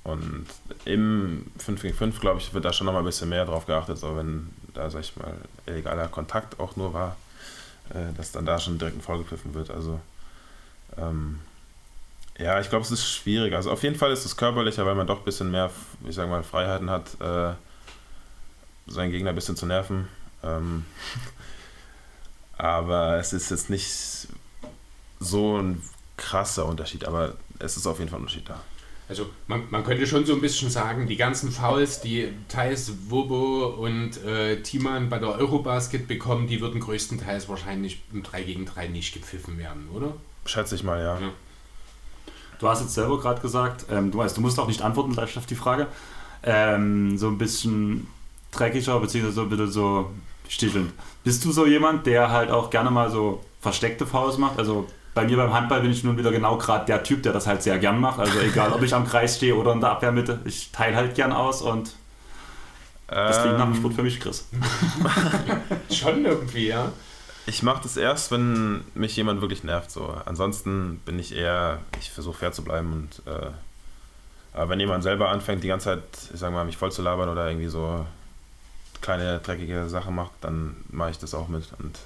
und im 5 gegen 5, glaube ich, wird da schon nochmal ein bisschen mehr drauf geachtet, so wenn da, sag ich mal, illegaler Kontakt auch nur war, äh, dass dann da schon direkt ein Foul wird. Also, ähm, ja, ich glaube, es ist schwierig. Also, auf jeden Fall ist es körperlicher, weil man doch ein bisschen mehr, ich sag mal, Freiheiten hat, äh, seinen Gegner ein bisschen zu nerven. Ähm, aber es ist jetzt nicht so ein krasser Unterschied, aber es ist auf jeden Fall ein Unterschied da. Also man, man könnte schon so ein bisschen sagen, die ganzen Fouls, die Thais, Wobo und äh, Timan bei der Eurobasket bekommen, die würden größtenteils wahrscheinlich im 3 gegen 3 nicht gepfiffen werden, oder? Schätze ich mal, ja. Ja. Du hast jetzt selber gerade gesagt, ähm, du weißt, du musst auch nicht antworten gleich auf die Frage. Ähm, so ein bisschen dreckiger, beziehungsweise so ein bisschen so stichelnd. Bist du so jemand, der halt auch gerne mal so versteckte Fouls macht? Also bei mir beim Handball bin ich nun wieder genau gerade der Typ, der das halt sehr gern macht. Also egal, ob ich am Kreis stehe oder in der Abwehrmitte, ich teile halt gern aus und das klingt nach dem Sport für mich, Chris. *laughs* Schon irgendwie, ja. Ich mache das erst, wenn mich jemand wirklich nervt. So. Ansonsten bin ich eher, ich versuche fair zu bleiben und äh, aber wenn jemand selber anfängt, die ganze Zeit, ich sag mal, mich voll zu labern oder irgendwie so kleine dreckige Sachen macht, dann mache ich das auch mit und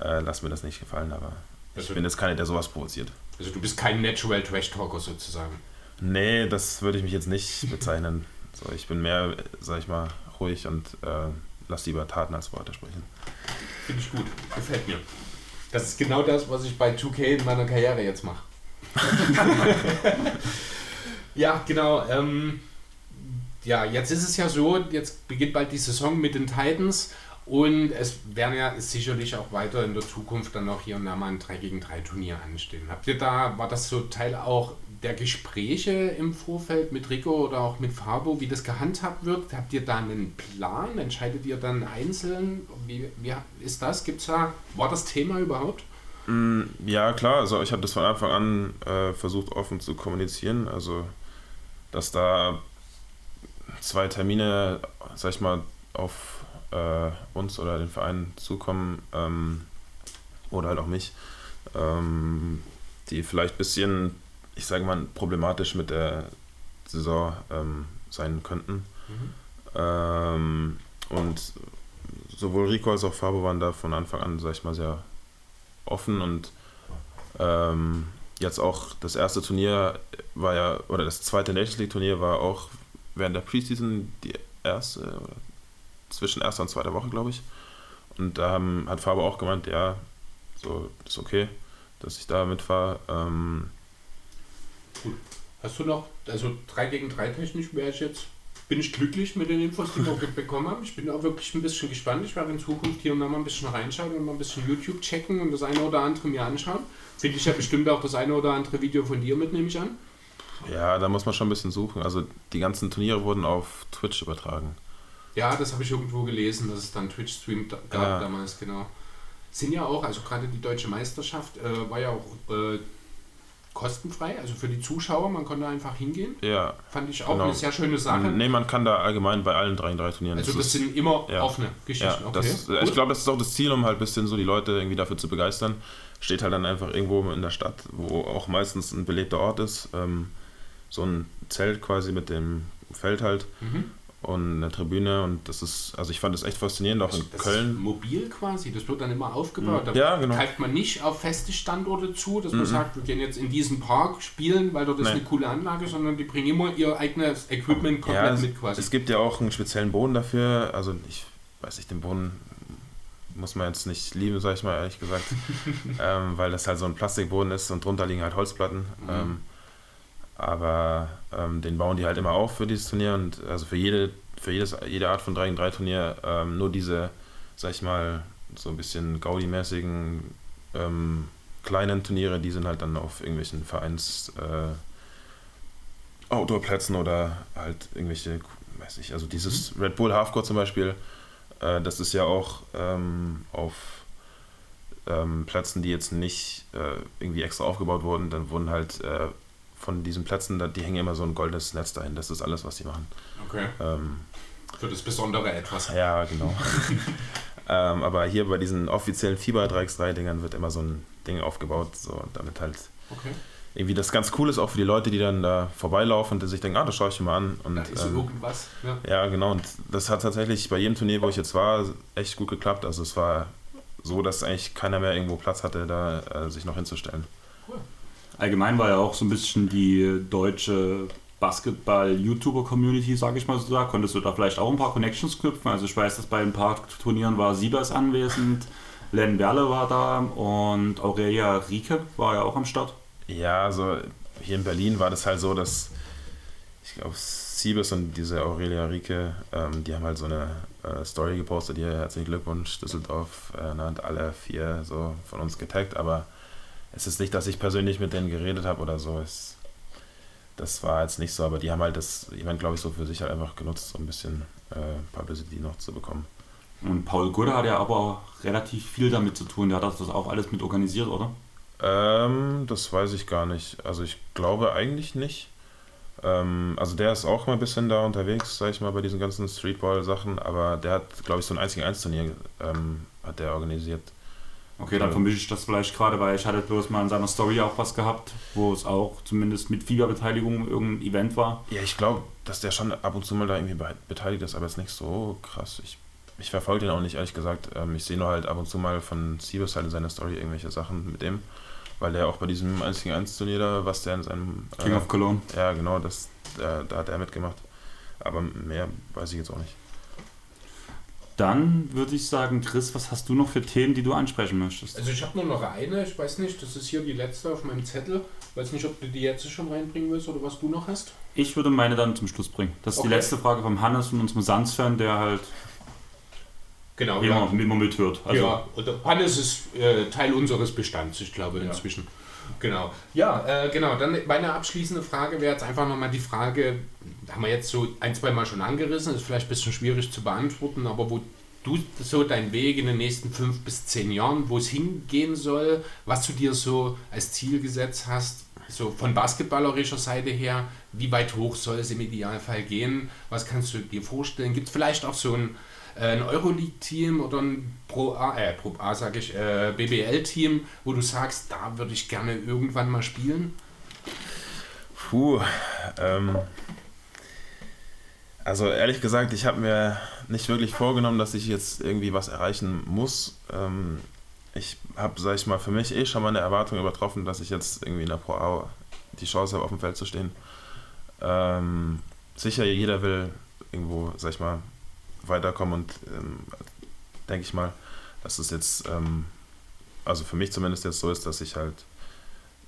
äh, lass mir das nicht gefallen. Aber ich Also- bin jetzt keiner, der sowas provoziert. Also du bist kein Natural Trash Talker sozusagen. Nee, das würde ich mich jetzt nicht bezeichnen. *laughs* So, ich bin mehr, sag ich mal, ruhig und äh, lass lieber Taten als Worte sprechen. Finde ich gut, gefällt mir. Das ist genau das, was ich bei 2K in meiner Karriere jetzt mache. *laughs* ja, genau. Ähm, ja, jetzt ist es ja so, jetzt beginnt bald die Saison mit den Titans und es werden ja sicherlich auch weiter in der Zukunft dann noch hier und da mal ein 3 gegen 3 Turnier anstehen. Habt ihr da, war das so Teil auch der Gespräche im Vorfeld mit Rico oder auch mit Fabo, wie das gehandhabt wird? Habt ihr da einen Plan? Entscheidet ihr dann einzeln? Wie, wie ist das? Gibt's da, war das Thema überhaupt? Mm, Ja, klar, also ich habe das von Anfang an äh, versucht offen zu kommunizieren, also dass da zwei Termine, sag ich mal, auf äh, uns oder den Verein zukommen ähm, oder halt auch mich, ähm, die vielleicht ein bisschen, ich sage mal, problematisch mit der Saison ähm, sein könnten. Ähm, und sowohl Rico als auch Fabo waren da von Anfang an, sag ich mal, sehr offen und ähm, jetzt auch das erste Turnier war ja, oder das zweite Nations League Turnier war auch während der Preseason die erste, oder zwischen erster und zweiter Woche, glaube ich. Und da haben, hat Fabo auch gemeint, ja, so ist okay, dass ich da mitfahre. Ähm, Hast du noch, also 3 gegen 3 technisch wäre ich jetzt, bin ich glücklich mit den Infos, die wir bekommen haben. Ich bin auch wirklich ein bisschen gespannt. Ich werde in Zukunft hier und da mal ein bisschen reinschauen und mal ein bisschen YouTube checken und das eine oder andere mir anschauen. Finde ich ja bestimmt auch das eine oder andere Video von dir mit, nehme ich an. ja, da muss man schon ein bisschen suchen. Also die ganzen Turniere wurden auf Twitch übertragen. Ja, das habe ich irgendwo gelesen, dass es dann Twitch-Stream da- gab Ja. damals, genau. Sind ja auch, also gerade die deutsche Meisterschaft äh, war ja auch äh, kostenfrei, also für die Zuschauer, man konnte einfach hingehen. Ja. Fand ich auch Genau. eine sehr schöne Sache. Nee, man kann da allgemein bei allen 3 3 Turnieren. Also das das sind immer ja. offene Ja, Geschichten. okay. das, Gut. ich glaube, das ist auch das Ziel, um halt ein bisschen so die Leute irgendwie dafür zu begeistern. Steht halt dann einfach irgendwo in der Stadt, wo auch meistens ein belebter Ort ist. Ähm, so ein Zelt quasi mit dem Feld halt Mhm. Und eine Tribüne. Und das ist, also ich fand das echt faszinierend, auch in das ist Köln. mobil quasi, das wird dann immer aufgebaut. Da Ja, genau. greift man nicht auf feste Standorte zu, dass man sagt, wir gehen jetzt in diesen Park spielen, weil dort ist Nee. eine coole Anlage, sondern die bringen immer ihr eigenes Equipment komplett Ja, es, mit quasi. es gibt ja auch einen speziellen Boden dafür. Also ich weiß nicht, den Boden muss man jetzt nicht lieben, sag ich mal ehrlich gesagt, *laughs* ähm, weil das halt so ein Plastikboden ist und drunter liegen halt Holzplatten. Ähm, aber ähm, den bauen die halt immer auf für dieses Turnier und also für jede, für jedes, jede Art von 3 gegen 3 Turnier ähm, nur diese, sag ich mal, so ein bisschen Gaudi-mäßigen ähm, kleinen Turniere, die sind halt dann auf irgendwelchen Vereins äh, Outdoor-Plätzen oder halt irgendwelche, weiß ich, also dieses Red Bull Halfcourt zum Beispiel, äh, das ist ja auch ähm, auf ähm, Plätzen, die jetzt nicht äh, irgendwie extra aufgebaut wurden, dann wurden halt äh, von diesen Plätzen, da, die hängen immer so ein goldenes Netz dahin. Das ist alles, was die machen. okay. Ähm, Für das Besondere etwas. ja, genau. *laughs* ähm, aber hier bei diesen offiziellen FIBA 3x3-Dingern wird immer so ein Ding aufgebaut, so damit halt Okay. irgendwie das ganz cool ist, auch für die Leute, die dann da vorbeilaufen und sich denken, ah, das schaue ich mir mal an. Und, Da ist ähm, irgendwas. Ja. ja, genau. Und das hat tatsächlich bei jedem Turnier, wo ich jetzt war, echt gut geklappt. Also es war so, dass eigentlich keiner mehr irgendwo Platz hatte, da äh, sich noch hinzustellen. Allgemein war ja auch so ein bisschen die deutsche Basketball-YouTuber-Community, sage ich mal so da. Konntest du da vielleicht auch ein paar Connections knüpfen? Also ich weiß, dass bei ein paar Turnieren war Siebers anwesend, Len Berle war da und Aurelia Rieke war ja auch am Start. Ja, also hier in Berlin war das halt so, dass ich glaube, Siebes und diese Aurelia Rieke, ähm, die haben halt so eine äh, Story gepostet, hier herzlichen Glückwunsch, Düsseldorf, äh, ne, alle vier so von uns getaggt, aber es ist nicht, dass ich persönlich mit denen geredet habe oder so. Es, das war jetzt nicht so, aber die haben halt das Event, glaube ich, so für sich halt einfach genutzt, so ein bisschen äh, Publicity noch zu bekommen. Und Paul Gudde hat ja aber relativ viel damit zu tun. Der hat das auch alles mit organisiert, oder? Ähm, das weiß ich gar nicht. Also ich glaube eigentlich nicht. Ähm, also der ist auch mal ein bisschen da unterwegs, sag ich mal, bei diesen ganzen Streetball-Sachen, aber der hat, glaube ich, so ein einzigen Eins-Turnier ähm, hat der organisiert. Okay, dann vermische ich das vielleicht gerade, weil ich hatte bloß mal in seiner Story auch was gehabt, wo es auch zumindest mit Fieberbeteiligung irgendein Event war. Ja, ich glaube, dass der schon ab und zu mal da irgendwie be- beteiligt ist, aber jetzt nicht so krass. Ich, ich verfolge den auch nicht, ehrlich gesagt. Ähm, ich sehe nur halt ab und zu mal von Siebes halt in seiner Story irgendwelche Sachen mit dem, weil der auch bei diesem einzigen Eins-Turnier da, was der in seinem... King äh, of Cologne. Ja, genau, das, da, da hat er mitgemacht. Aber mehr weiß ich jetzt auch nicht. Dann würde ich sagen, Chris, was hast du noch für Themen, die du ansprechen möchtest? Also ich habe nur noch eine, ich weiß nicht, das ist hier die letzte auf meinem Zettel. Weiß nicht, ob du die jetzt schon reinbringen willst oder was du noch hast. Ich würde meine dann zum Schluss bringen. Das ist Okay. die letzte Frage vom Hannes von unserem Sans-Fan, der halt Genau, immer, immer mithört. Also, ja, Hannes ist äh, Teil unseres Bestands, ich glaube, inzwischen. Genau. Ja, äh, genau. Dann meine abschließende Frage wäre jetzt einfach nochmal die Frage, haben wir jetzt so ein, zwei Mal schon angerissen, ist vielleicht ein bisschen schwierig zu beantworten, aber wo du so deinen Weg in den nächsten fünf bis zehn Jahren, wo es hingehen soll, was du dir so als Ziel gesetzt hast, so von basketballerischer Seite her, wie weit hoch soll es im Idealfall gehen, was kannst du dir vorstellen? Gibt es vielleicht auch so ein, ein Euroleague-Team oder ein Pro A, äh, Pro A sage ich, äh, BBL-Team, wo du sagst, da würde ich gerne irgendwann mal spielen? Puh, ähm, Also ehrlich gesagt, ich habe mir nicht wirklich vorgenommen, dass ich jetzt irgendwie was erreichen muss. Ähm, ich habe, sag ich mal, für mich eh schon meine Erwartung übertroffen, dass ich jetzt irgendwie in der Pro A die Chance habe, auf dem Feld zu stehen. Ähm, sicher, jeder will irgendwo, sag ich mal, weiterkommen und ähm, denke ich mal, dass es jetzt, ähm, also für mich zumindest jetzt so ist, dass ich halt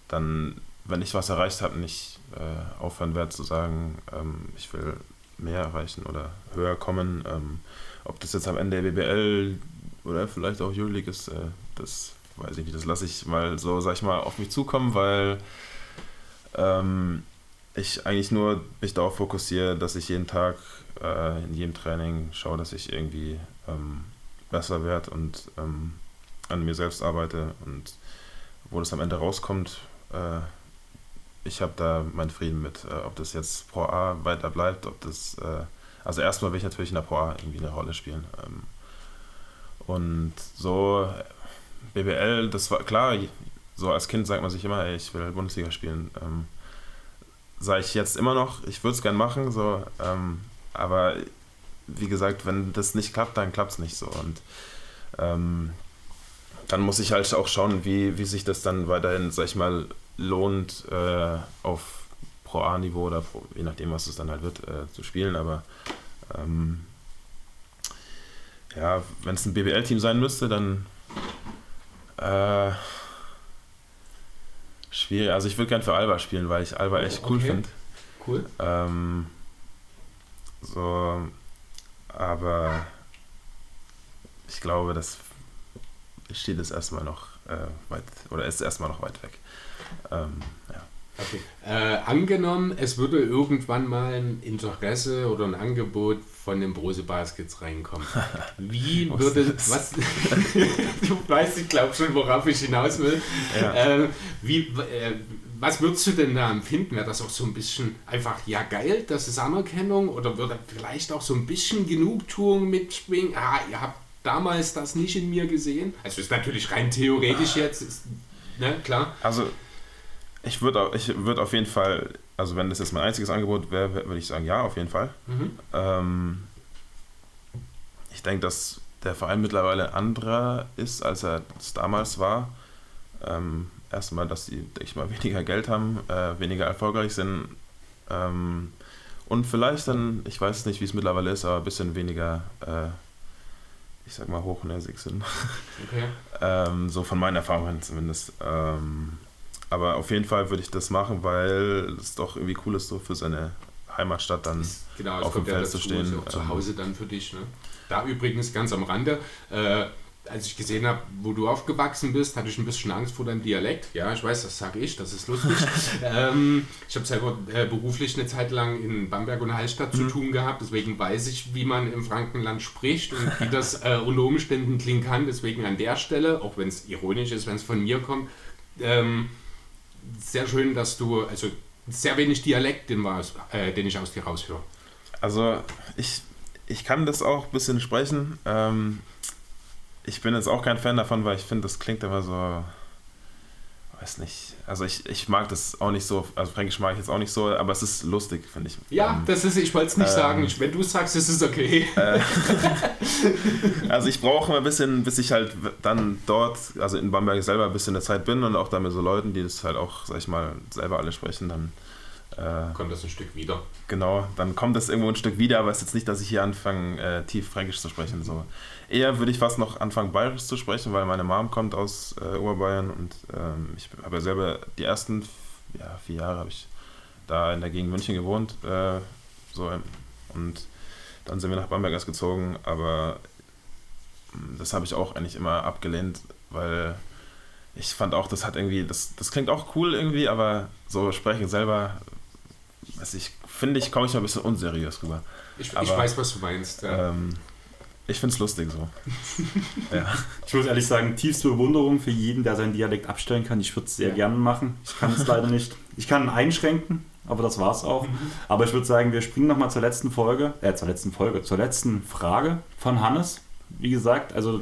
dann, wenn ich was erreicht habe, nicht äh, aufhören werde zu sagen, ähm, ich will mehr erreichen oder höher kommen. Ähm, ob das jetzt am Ende der BBL oder vielleicht auch Euroleague ist, äh, das weiß ich nicht. Das lasse ich mal so, sag ich mal, auf mich zukommen, weil ähm, ich eigentlich nur mich darauf fokussiere, dass ich jeden Tag äh, in jedem Training schaue, dass ich irgendwie ähm, besser werde und ähm, an mir selbst arbeite und wo das am Ende rauskommt, äh, ich habe da meinen Frieden mit, äh, ob das jetzt Pro A weiter bleibt, ob das, äh, also erstmal will ich natürlich in der Pro A irgendwie eine Rolle spielen. Ähm, und so BBL, das war klar, so als Kind sagt man sich immer, ey, ich will Bundesliga spielen. Ähm, sage ich jetzt immer noch, ich würde es gern machen, so, ähm, aber wie gesagt, wenn das nicht klappt, dann klappt es nicht so. Und ähm, dann muss ich halt auch schauen, wie, wie sich das dann weiterhin, sag ich mal, lohnt, äh, auf Pro A-Niveau oder Pro, je nachdem, was es dann halt wird, äh, zu spielen. Aber ähm, ja, wenn es ein BBL-Team sein müsste, dann äh, schwierig. Also ich würde gern für Alba spielen, weil ich Alba echt cool Okay. finde. Cool. Ähm, so, aber ich glaube, das steht es erstmal noch äh, weit, oder ist erstmal noch weit weg. Ähm, ja. Okay. Äh, angenommen, es würde irgendwann mal ein Interesse oder ein Angebot von den Brose Baskets reinkommen. *laughs* Wie würde was? *laughs* du weißt, ich glaube schon, worauf ich hinaus will. Ja. Äh, wie, was würdest du denn da empfinden? Wäre das auch so ein bisschen einfach, ja geil, das ist Anerkennung? Oder würde vielleicht auch so ein bisschen Genugtuung mitschwingen? Ah, ihr habt damals das nicht in mir gesehen. Also ist natürlich rein theoretisch jetzt, ist, ne, klar. Also ich würde ich würd auf jeden Fall, also wenn das jetzt mein einziges Angebot wäre, würde ich sagen, ja, auf jeden Fall. Mhm. Ähm, ich denke, dass der Verein mittlerweile anderer ist, als er es damals war. Ähm, erstmal, dass sie, denke ich mal, *laughs* weniger Geld haben, äh, weniger erfolgreich sind. Ähm, und vielleicht dann, ich weiß nicht, wie es mittlerweile ist, aber ein bisschen weniger, äh, ich sag mal, hochnäsig sind. Okay. *laughs* Ähm, so von meinen Erfahrungen zumindest. Ähm, aber auf jeden Fall würde ich das machen, weil es doch irgendwie cool ist, so für seine Heimatstadt dann. Genau, es auf dem ja Feld zu dazu, stehen, ja auch zu ähm, Hause dann für dich. Ne? Da übrigens ganz am Rande, äh, als ich gesehen habe, wo du aufgewachsen bist, hatte ich ein bisschen Angst vor deinem Dialekt. Ja, ich weiß, das sage ich, das ist lustig. *laughs* ähm, ich habe selber äh, beruflich eine Zeit lang in Bamberg und Hallstatt Mhm. zu tun gehabt, deswegen weiß ich, wie man im Frankenland spricht und wie das äh, unter Umständen klingen kann. Deswegen an der Stelle, auch wenn es ironisch ist, wenn es von mir kommt, ähm, sehr schön, dass du, also sehr wenig Dialekt, den, war, äh, den ich aus dir raushöre. Also ich, ich kann das auch ein bisschen sprechen. Ähm, ich bin jetzt auch kein Fan davon, weil ich finde, das klingt immer so. Weiß nicht. Also ich, ich mag das auch nicht so. Also Fränkisch mag ich jetzt auch nicht so, aber es ist lustig, finde ich. Ja, Ähm, das ist, ich wollte es nicht ähm, sagen. Wenn du sagst, ist es okay. Also ich brauche immer ein bisschen, bis ich halt dann dort, also in Bamberg selber ein bisschen der Zeit bin und auch da mit so Leuten, die das halt auch, sag ich mal, selber alle sprechen, dann äh, Kommt das ein Stück wieder. genau, dann kommt das irgendwo ein Stück wieder, aber es ist jetzt nicht, dass ich hier anfange, äh, tief Fränkisch zu sprechen. So. Eher würde ich fast noch anfangen, Bayerisch zu sprechen, weil meine Mom kommt aus äh, Oberbayern und ähm, ich habe ja selber die ersten ja, vier Jahre habe ich da in der Gegend München gewohnt. Äh, so, und dann sind wir nach Bamberg erst gezogen, aber mh, das habe ich auch eigentlich immer abgelehnt, weil ich fand auch, das hat irgendwie, das, das klingt auch cool irgendwie, aber so sprechen selber, weiß ich, finde ich, komme ich mal ein bisschen unseriös rüber. Ich, ich Aber- weiß, was du meinst. Ja. Ähm, ich finde es lustig so. *laughs* ja. Ich muss ehrlich sagen, tiefste Bewunderung für jeden, der seinen Dialekt abstellen kann. Ich würde es sehr Ja. gerne machen. Ich kann es leider nicht. Ich kann ihn einschränken, aber das war's auch. Aber ich würde sagen, wir springen nochmal zur letzten Folge, äh, zur letzten Folge, zur letzten Frage von Hannes. Wie gesagt, also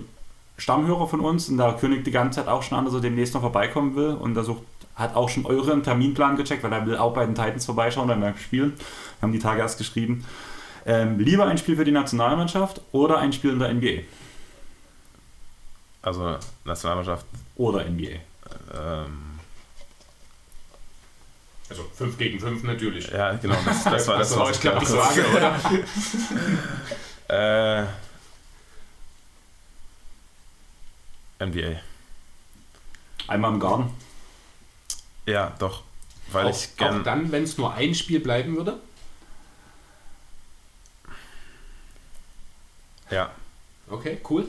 Stammhörer von uns und da kündigt die ganze Zeit auch schon an, dass er demnächst noch vorbeikommen will und er sucht, hat auch schon euren Terminplan gecheckt, weil er will auch bei den Titans vorbeischauen beim Spielen. Wir haben die Tage erst geschrieben. Ähm, lieber ein Spiel für die Nationalmannschaft oder ein Spiel in der NBA? Also Nationalmannschaft, Oder NBA. ähm, Also 5 gegen 5 natürlich. ja genau, das, das war das, *laughs* was ich glaube, die gerade Frage, oder? *laughs* Äh, NBA. Einmal im Garten. Ja, doch. Weil Auch, ich auch gern. dann, wenn es nur ein Spiel bleiben würde? Ja. Okay, cool.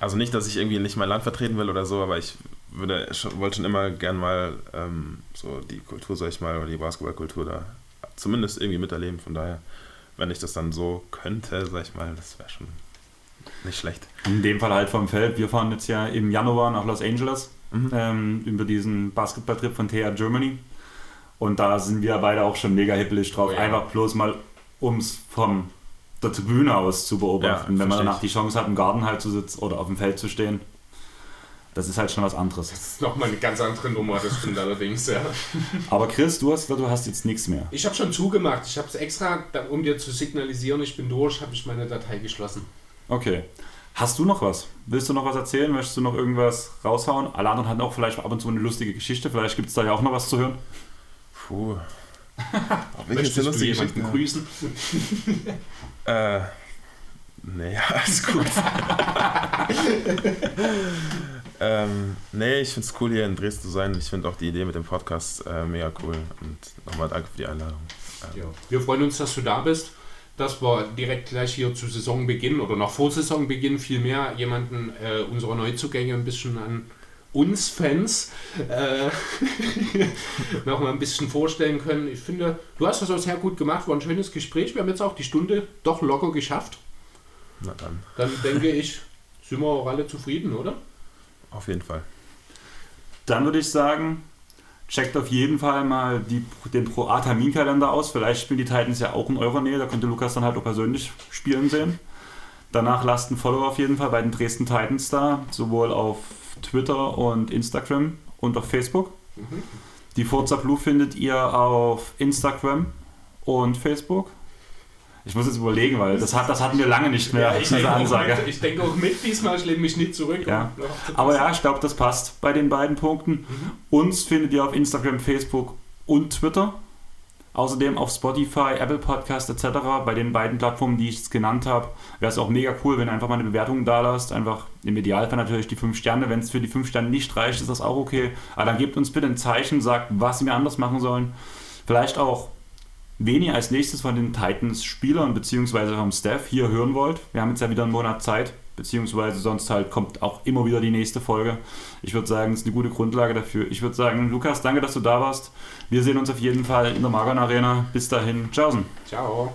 Also nicht, dass ich irgendwie nicht mein Land vertreten will oder so, aber ich würde schon, wollte schon immer gern mal ähm, so die Kultur, sag ich mal, oder die Basketballkultur da zumindest irgendwie miterleben. Von daher, wenn ich das dann so könnte, sag ich mal, das wäre schon nicht schlecht. In dem Fall halt vom Feld. Wir fahren jetzt ja im Januar nach Los Angeles Mhm. ähm, über diesen Basketballtrip von TR Germany. Und da sind wir beide auch schon mega hippelig drauf. Oh ja. Einfach bloß mal, um es von der Tribüne aus zu beobachten. Ja, Wenn man danach die Chance hat, im Garten halt zu sitzen oder auf dem Feld zu stehen. Das ist halt schon was anderes. Das ist nochmal eine ganz andere Nummer, das stimmt allerdings, ja. *laughs* Aber Chris, du hast, du hast jetzt nichts mehr. Ich habe schon zugemacht. Ich habe es extra, um dir zu signalisieren, ich bin durch, habe ich meine Datei geschlossen. Okay. Hast du noch was? Willst du noch was erzählen? Möchtest du noch irgendwas raushauen? Alle anderen hatten auch vielleicht ab und zu eine lustige Geschichte. Vielleicht gibt es da ja auch noch was zu hören. Puh. *laughs* Möchtest du jemanden grüßen? *laughs* Äh, nee, *laughs* alles gut. ähm, nee, ich finde es cool, hier in Dresden zu sein. Ich finde auch die Idee mit dem Podcast äh, mega cool. Und nochmal danke für die Einladung. Ja. Wir freuen uns, dass du da bist. Dass wir direkt gleich hier zu Saisonbeginn oder noch vor Saisonbeginn vielmehr jemanden äh, unserer Neuzugänge ein bisschen an uns Fans äh, *laughs* noch mal ein bisschen vorstellen können. Ich finde, du hast das auch sehr gut gemacht, war ein schönes Gespräch. Wir haben jetzt auch die Stunde doch locker geschafft. Na dann, Dann denke ich, sind wir auch alle zufrieden, oder? auf jeden Fall. Dann würde ich sagen, checkt auf jeden Fall mal die, den Pro-A-Terminkalender aus. Vielleicht spielen die Titans ja auch in eurer Nähe. Da könnte Lukas dann halt auch persönlich spielen sehen. Danach lasst ein Follow auf jeden Fall bei den Dresden Titans da, sowohl auf Twitter und Instagram und auf Facebook. Die Forza Blue findet ihr auf Instagram und Facebook. Ich muss jetzt überlegen, weil das, hat, das hatten wir lange nicht mehr, ich, diese denke auch Ansage. mit, ich denke auch mit, diesmal ich lehne mich nicht zurück. Ja. Aber ja, ich glaube, das passt bei den beiden Punkten. Uns findet ihr auf Instagram, Facebook und Twitter. Außerdem auf Spotify, Apple Podcast etc. Bei den beiden Plattformen, die ich jetzt genannt habe, wäre es auch mega cool, wenn ihr einfach mal eine Bewertung da lasst. Einfach im Idealfall natürlich die 5 Sterne. Wenn es für die 5 Sterne nicht reicht, ist das auch okay. Aber dann gebt uns bitte ein Zeichen, sagt, was wir anders machen sollen. Vielleicht auch, wen ihr als nächstes von den Titans-Spielern bzw. vom Staff hier hören wollt. Wir haben jetzt ja wieder einen Monat Zeit, Beziehungsweise sonst halt kommt auch immer wieder die nächste Folge. Ich würde sagen, es ist eine gute Grundlage dafür. Ich würde sagen, Lukas, danke, dass du da warst. Wir sehen uns auf jeden Fall in der Magan Arena. Bis dahin. Tschaußen. Ciao.